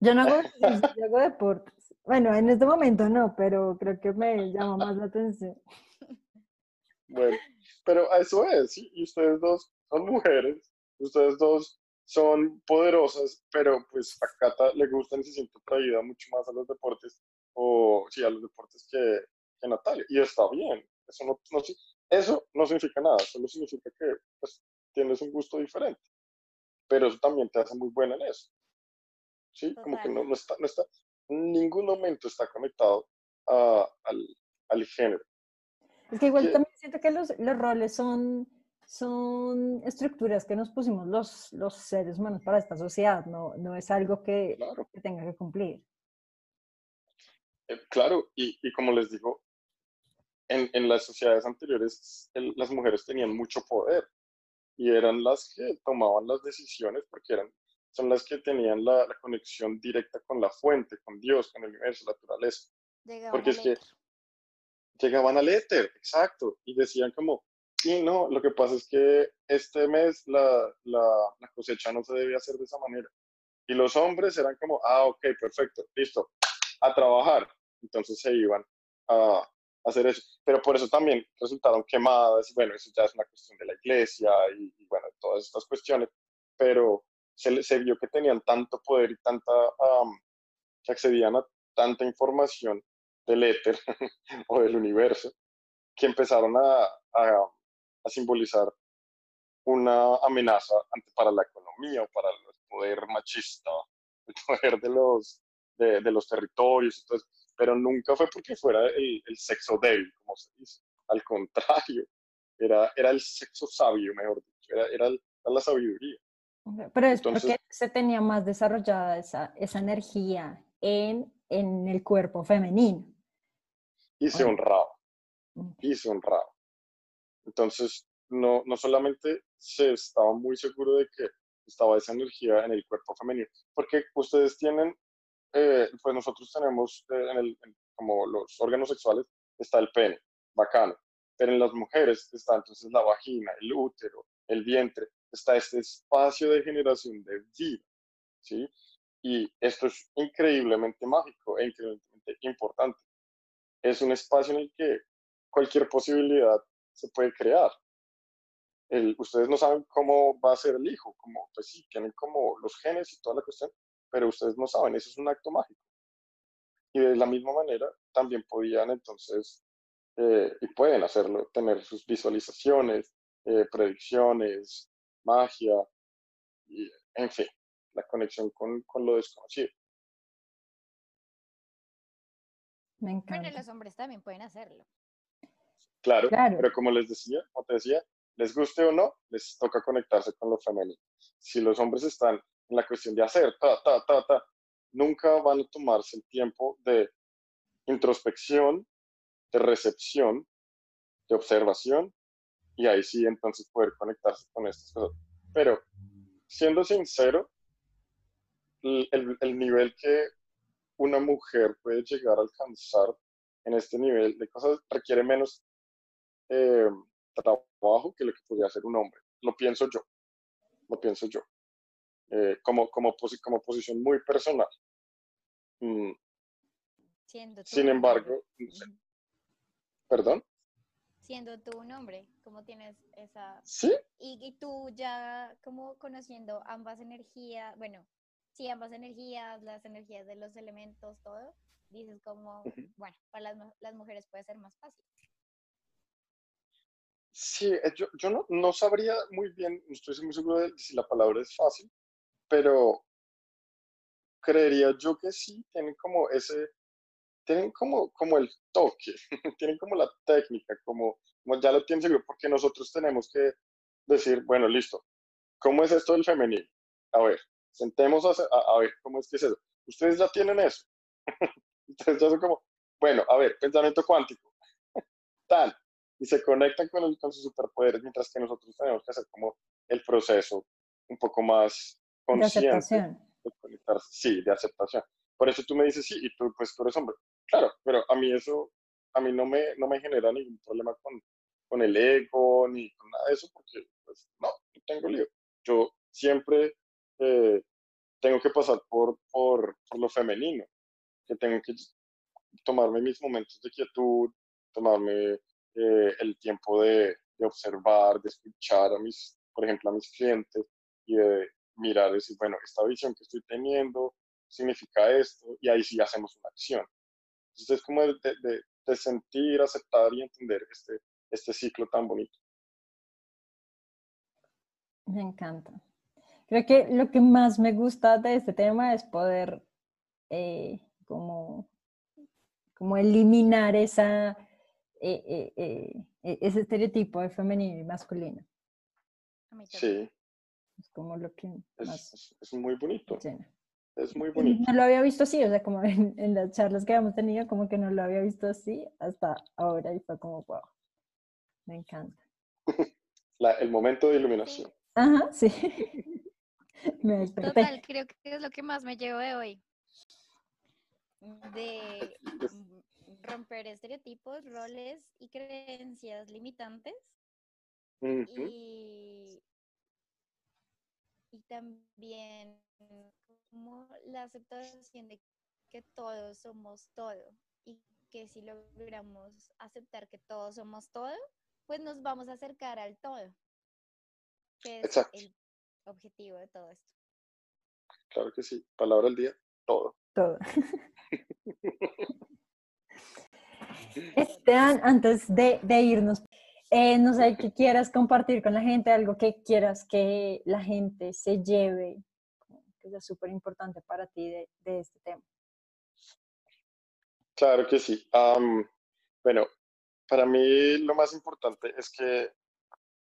Yo no hago, yo hago deportes. Bueno, en este momento no, pero creo que me llama más la atención. Bueno, pero eso es, ¿sí? Y ustedes dos son mujeres, ustedes dos son poderosas, pero pues a Cata le gustan y se siente atraída mucho más a los deportes, o sí, a los deportes que, que Natalia. Y está bien, eso no, no, eso no significa nada, solo significa que pues, tienes un gusto diferente. Pero eso también te hace muy buena en eso. ¿Sí? Como que no, no, está, no está, en ningún momento está conectado a, al, al género. Es que igual también siento que los, los roles son, son estructuras que nos pusimos los, los seres humanos para esta sociedad, no, no es algo que, que tenga que cumplir. Eh, claro, y, y, como les digo, en, en las sociedades anteriores las mujeres tenían mucho poder y eran las que tomaban las decisiones porque eran, son las que tenían la, la conexión directa con la fuente, con Dios, con el universo, la naturaleza. porque es que llegaban al éter, exacto, y decían como, y no, lo que pasa es que este mes la, la, la, cosecha no se debe hacer de esa manera. Y los hombres eran como, ah, ok, perfecto, listo, a trabajar. Entonces se iban a, hacer eso. Pero por eso también resultaron quemadas, y bueno, eso ya es una cuestión de la iglesia y, bueno, todas estas cuestiones, pero se, se, vio que tenían tanto poder y tanta, que accedían a tanta información del éter o del universo, que empezaron a, a, a, simbolizar una amenaza para la economía o para el poder machista, el poder de los, de, de los territorios. Entonces, pero nunca fue porque fuera el, el, sexo débil, como se dice. Al contrario, era, era el sexo sabio, mejor dicho, era, era, la sabiduría. Pero es porque se tenía más desarrollada esa, esa energía en, en el cuerpo femenino. Y se honraba, y se honraba. Entonces, no, no solamente se estaba muy seguro de que estaba esa energía en el cuerpo femenino, porque ustedes tienen eh, pues nosotros tenemos eh, en el, como los órganos sexuales, está el pene, bacano, pero en las mujeres está entonces la vagina, el útero, el vientre, está este espacio de generación de vida, ¿sí? Y esto es increíblemente mágico e increíblemente importante. Es un espacio en el que cualquier posibilidad se puede crear. El, ustedes no saben cómo va a ser el hijo, como, pues sí, tienen como los genes y toda la cuestión, pero ustedes no saben, eso es un acto mágico. Y de la misma manera, también podían entonces, eh, y pueden hacerlo, tener sus visualizaciones, eh, predicciones, magia, y, en fin, la conexión con, con lo desconocido. Me encanta. Bueno, los hombres también pueden hacerlo. Claro, claro, pero como les decía, como te decía, les guste o no, les toca conectarse con lo femenino. Si los hombres están en la cuestión de hacer, ta, ta, ta, ta, nunca van a tomarse el tiempo de introspección, de recepción, de observación, y ahí sí entonces poder conectarse con estas cosas. Pero, siendo sincero, el, el nivel que una mujer puede llegar a alcanzar en este nivel de cosas requiere menos eh, trabajo que lo que podría hacer un hombre. Lo pienso yo. Lo pienso yo. Eh, como, como, como posición muy personal. Mm. Sin embargo, ¿perdón? Siendo tú un hombre, ¿cómo tienes esa... Sí. Y, y tú ya como conociendo ambas energías, bueno, sí, ambas energías, las energías de los elementos, todo, dices como, bueno, para las, las, mujeres puede ser más fácil. Sí, eh, yo, yo no, no, sabría muy bien, no estoy muy seguro de si la palabra es fácil, pero creería yo que sí, tienen como ese, tienen como, como el toque, tienen como la técnica, como, ya lo tienen seguro, porque nosotros tenemos que decir, bueno, listo, ¿cómo es esto del femenino? A ver, sentemos a, ver cómo es que es eso. Ustedes ya tienen eso. Ustedes ya son como, bueno, a ver, pensamiento cuántico. Tan. Y se conectan con, el, con sus superpoderes, mientras que nosotros tenemos que hacer como el proceso un poco más consciente. De aceptación. sí, de aceptación. Por eso tú me dices, sí, y tú, pues tú eres hombre. Claro, pero a mí eso, a mí no me, no me genera ningún problema con, con el ego ni con nada de eso, porque pues no, no tengo lío. Yo siempre eh, tengo que pasar por, por, por, lo femenino, que tengo que tomarme mis momentos de quietud, tomarme eh, el tiempo de, de, observar, de escuchar a mis, por ejemplo, a mis clientes y de mirar, decir, bueno, esta visión que estoy teniendo significa esto, y ahí sí hacemos una acción. Entonces es como de, de, de sentir, aceptar y entender este, este ciclo tan bonito. Me encanta. Creo que lo que más me gusta de este tema es poder eh, como, como eliminar esa, eh, eh, ese estereotipo de femenino y masculino. Sí. Es como lo que es, es, muy bonito. Es muy bonito. No lo había visto así, o sea, como en, en, las charlas que habíamos tenido, como que no lo había visto así hasta ahora y fue como, wow. Me encanta. el momento de iluminación. Ajá, sí. me Total, creo que es lo que más me llevo de hoy. De romper estereotipos, roles y creencias limitantes. y, y también como la aceptación de que todos somos todo y que si logramos aceptar que todos somos todo, pues nos vamos a acercar al todo, que es el objetivo de todo esto. Claro que sí, palabra del día, todo. Todo. Esteban, antes de, irnos, eh, no sé qué quieras compartir con la gente, algo que quieras que la gente se lleve, que sea súper importante para ti de, este tema. Claro que sí. bueno, para mí lo más importante es que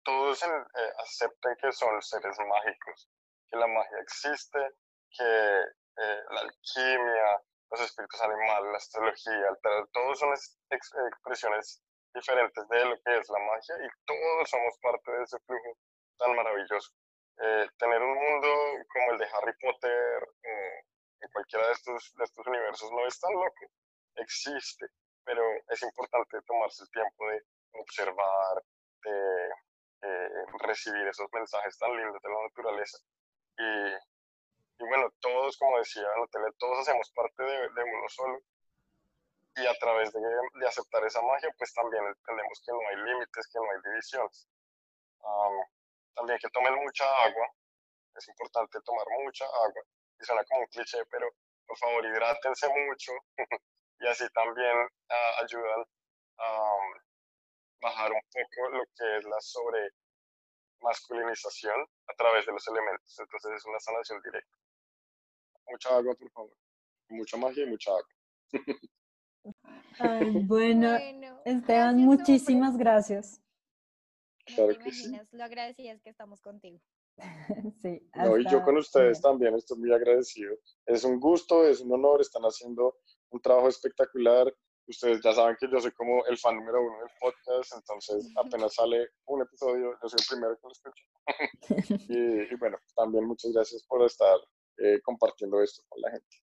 todos eh, acepten que son seres mágicos, que la magia existe, que eh, la alquimia, los espíritus animales, la astrología, todos son expresiones diferentes de lo que es la magia y todos somos parte de ese flujo tan maravilloso. Eh, tener un mundo como el de Harry Potter en cualquiera de estos, de estos universos no es tan loco, existe pero es importante tomarse el tiempo de observar, de eh, recibir esos mensajes tan lindos de la naturaleza. Y, y bueno, todos, como decía Natalia, todos hacemos parte de, de, uno solo. Y a través de, de, aceptar esa magia, pues también entendemos que no hay límites, que no hay divisiones. también que tomen mucha agua. Es importante tomar mucha agua. Y suena como un cliché, pero por favor, hidrátense mucho. y así también uh, ayudan a um, bajar un poco lo que es la sobre masculinización a través de los elementos. Entonces es una sanación directa. Mucha agua, por favor. Mucha magia y mucha agua. Ay, bueno, Esteban, muchísimas gracias. Claro que sí. lo agradecidas que estamos contigo. sí, no, y yo con ustedes también estoy muy agradecido. Es un gusto, es un honor, están haciendo un trabajo espectacular. Ustedes ya saben que yo soy como el fan número uno del podcast, entonces apenas sale un episodio, yo soy el primero que lo escucho. y, bueno, también muchas gracias por estar eh, compartiendo esto con la gente.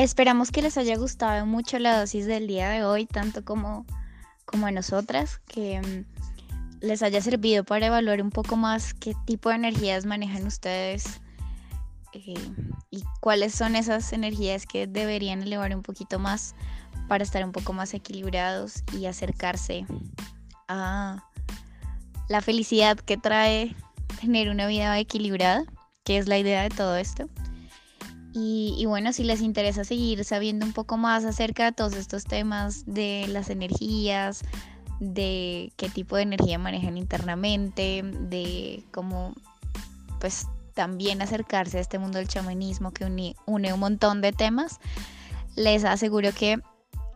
Esperamos que les haya gustado mucho la dosis del día de hoy, tanto como, como a nosotras, que mm, les haya servido para evaluar un poco más qué tipo de energías manejan ustedes eh, y cuáles son esas energías que deberían elevar un poquito más para estar un poco más equilibrados y acercarse a la felicidad que trae tener una vida equilibrada, que es la idea de todo esto. Y, bueno, si les interesa seguir sabiendo un poco más acerca de todos estos temas de las energías, de qué tipo de energía manejan internamente, de cómo pues también acercarse a este mundo del chamanismo que une, un montón de temas, les aseguro que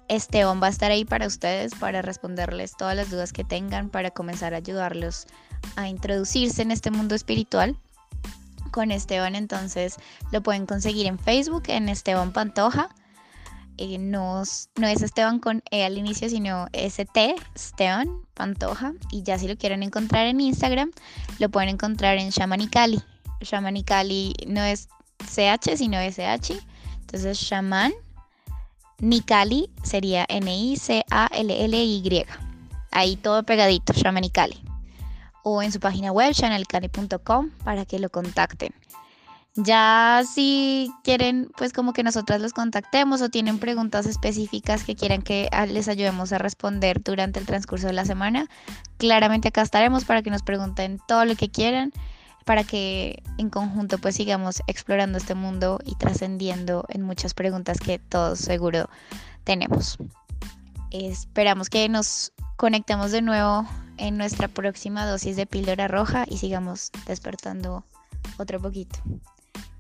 Esteban va a estar ahí para ustedes, para responderles todas las dudas que tengan, para comenzar a ayudarlos a introducirse en este mundo espiritual. Con Esteban entonces lo pueden conseguir en Facebook, en Esteban Pantoja. Eh, no, no, es Esteban con E al inicio, sino ST, Esteban Pantoja. Y ya si lo quieren encontrar en Instagram, lo pueden encontrar en Shamanicali. Shamanicali no es CH, sino SH. Entonces, Shaman Nicali sería N-I-C-A-L-L-Y. Ahí todo pegadito, Shamanicali. O en su página web, channelcali.com, para que lo contacten. Ya si quieren, pues como que nosotras los contactemos o tienen preguntas específicas que quieran que les ayudemos a responder durante el transcurso de la semana, claramente acá estaremos para que nos pregunten todo lo que quieran, para que en conjunto pues sigamos explorando este mundo y trascendiendo en muchas preguntas que todos seguro tenemos. Esperamos que nos conectemos de nuevo en nuestra próxima dosis de píldora roja y sigamos despertando otro poquito.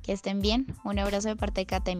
Que estén bien. Un abrazo de parte de Kate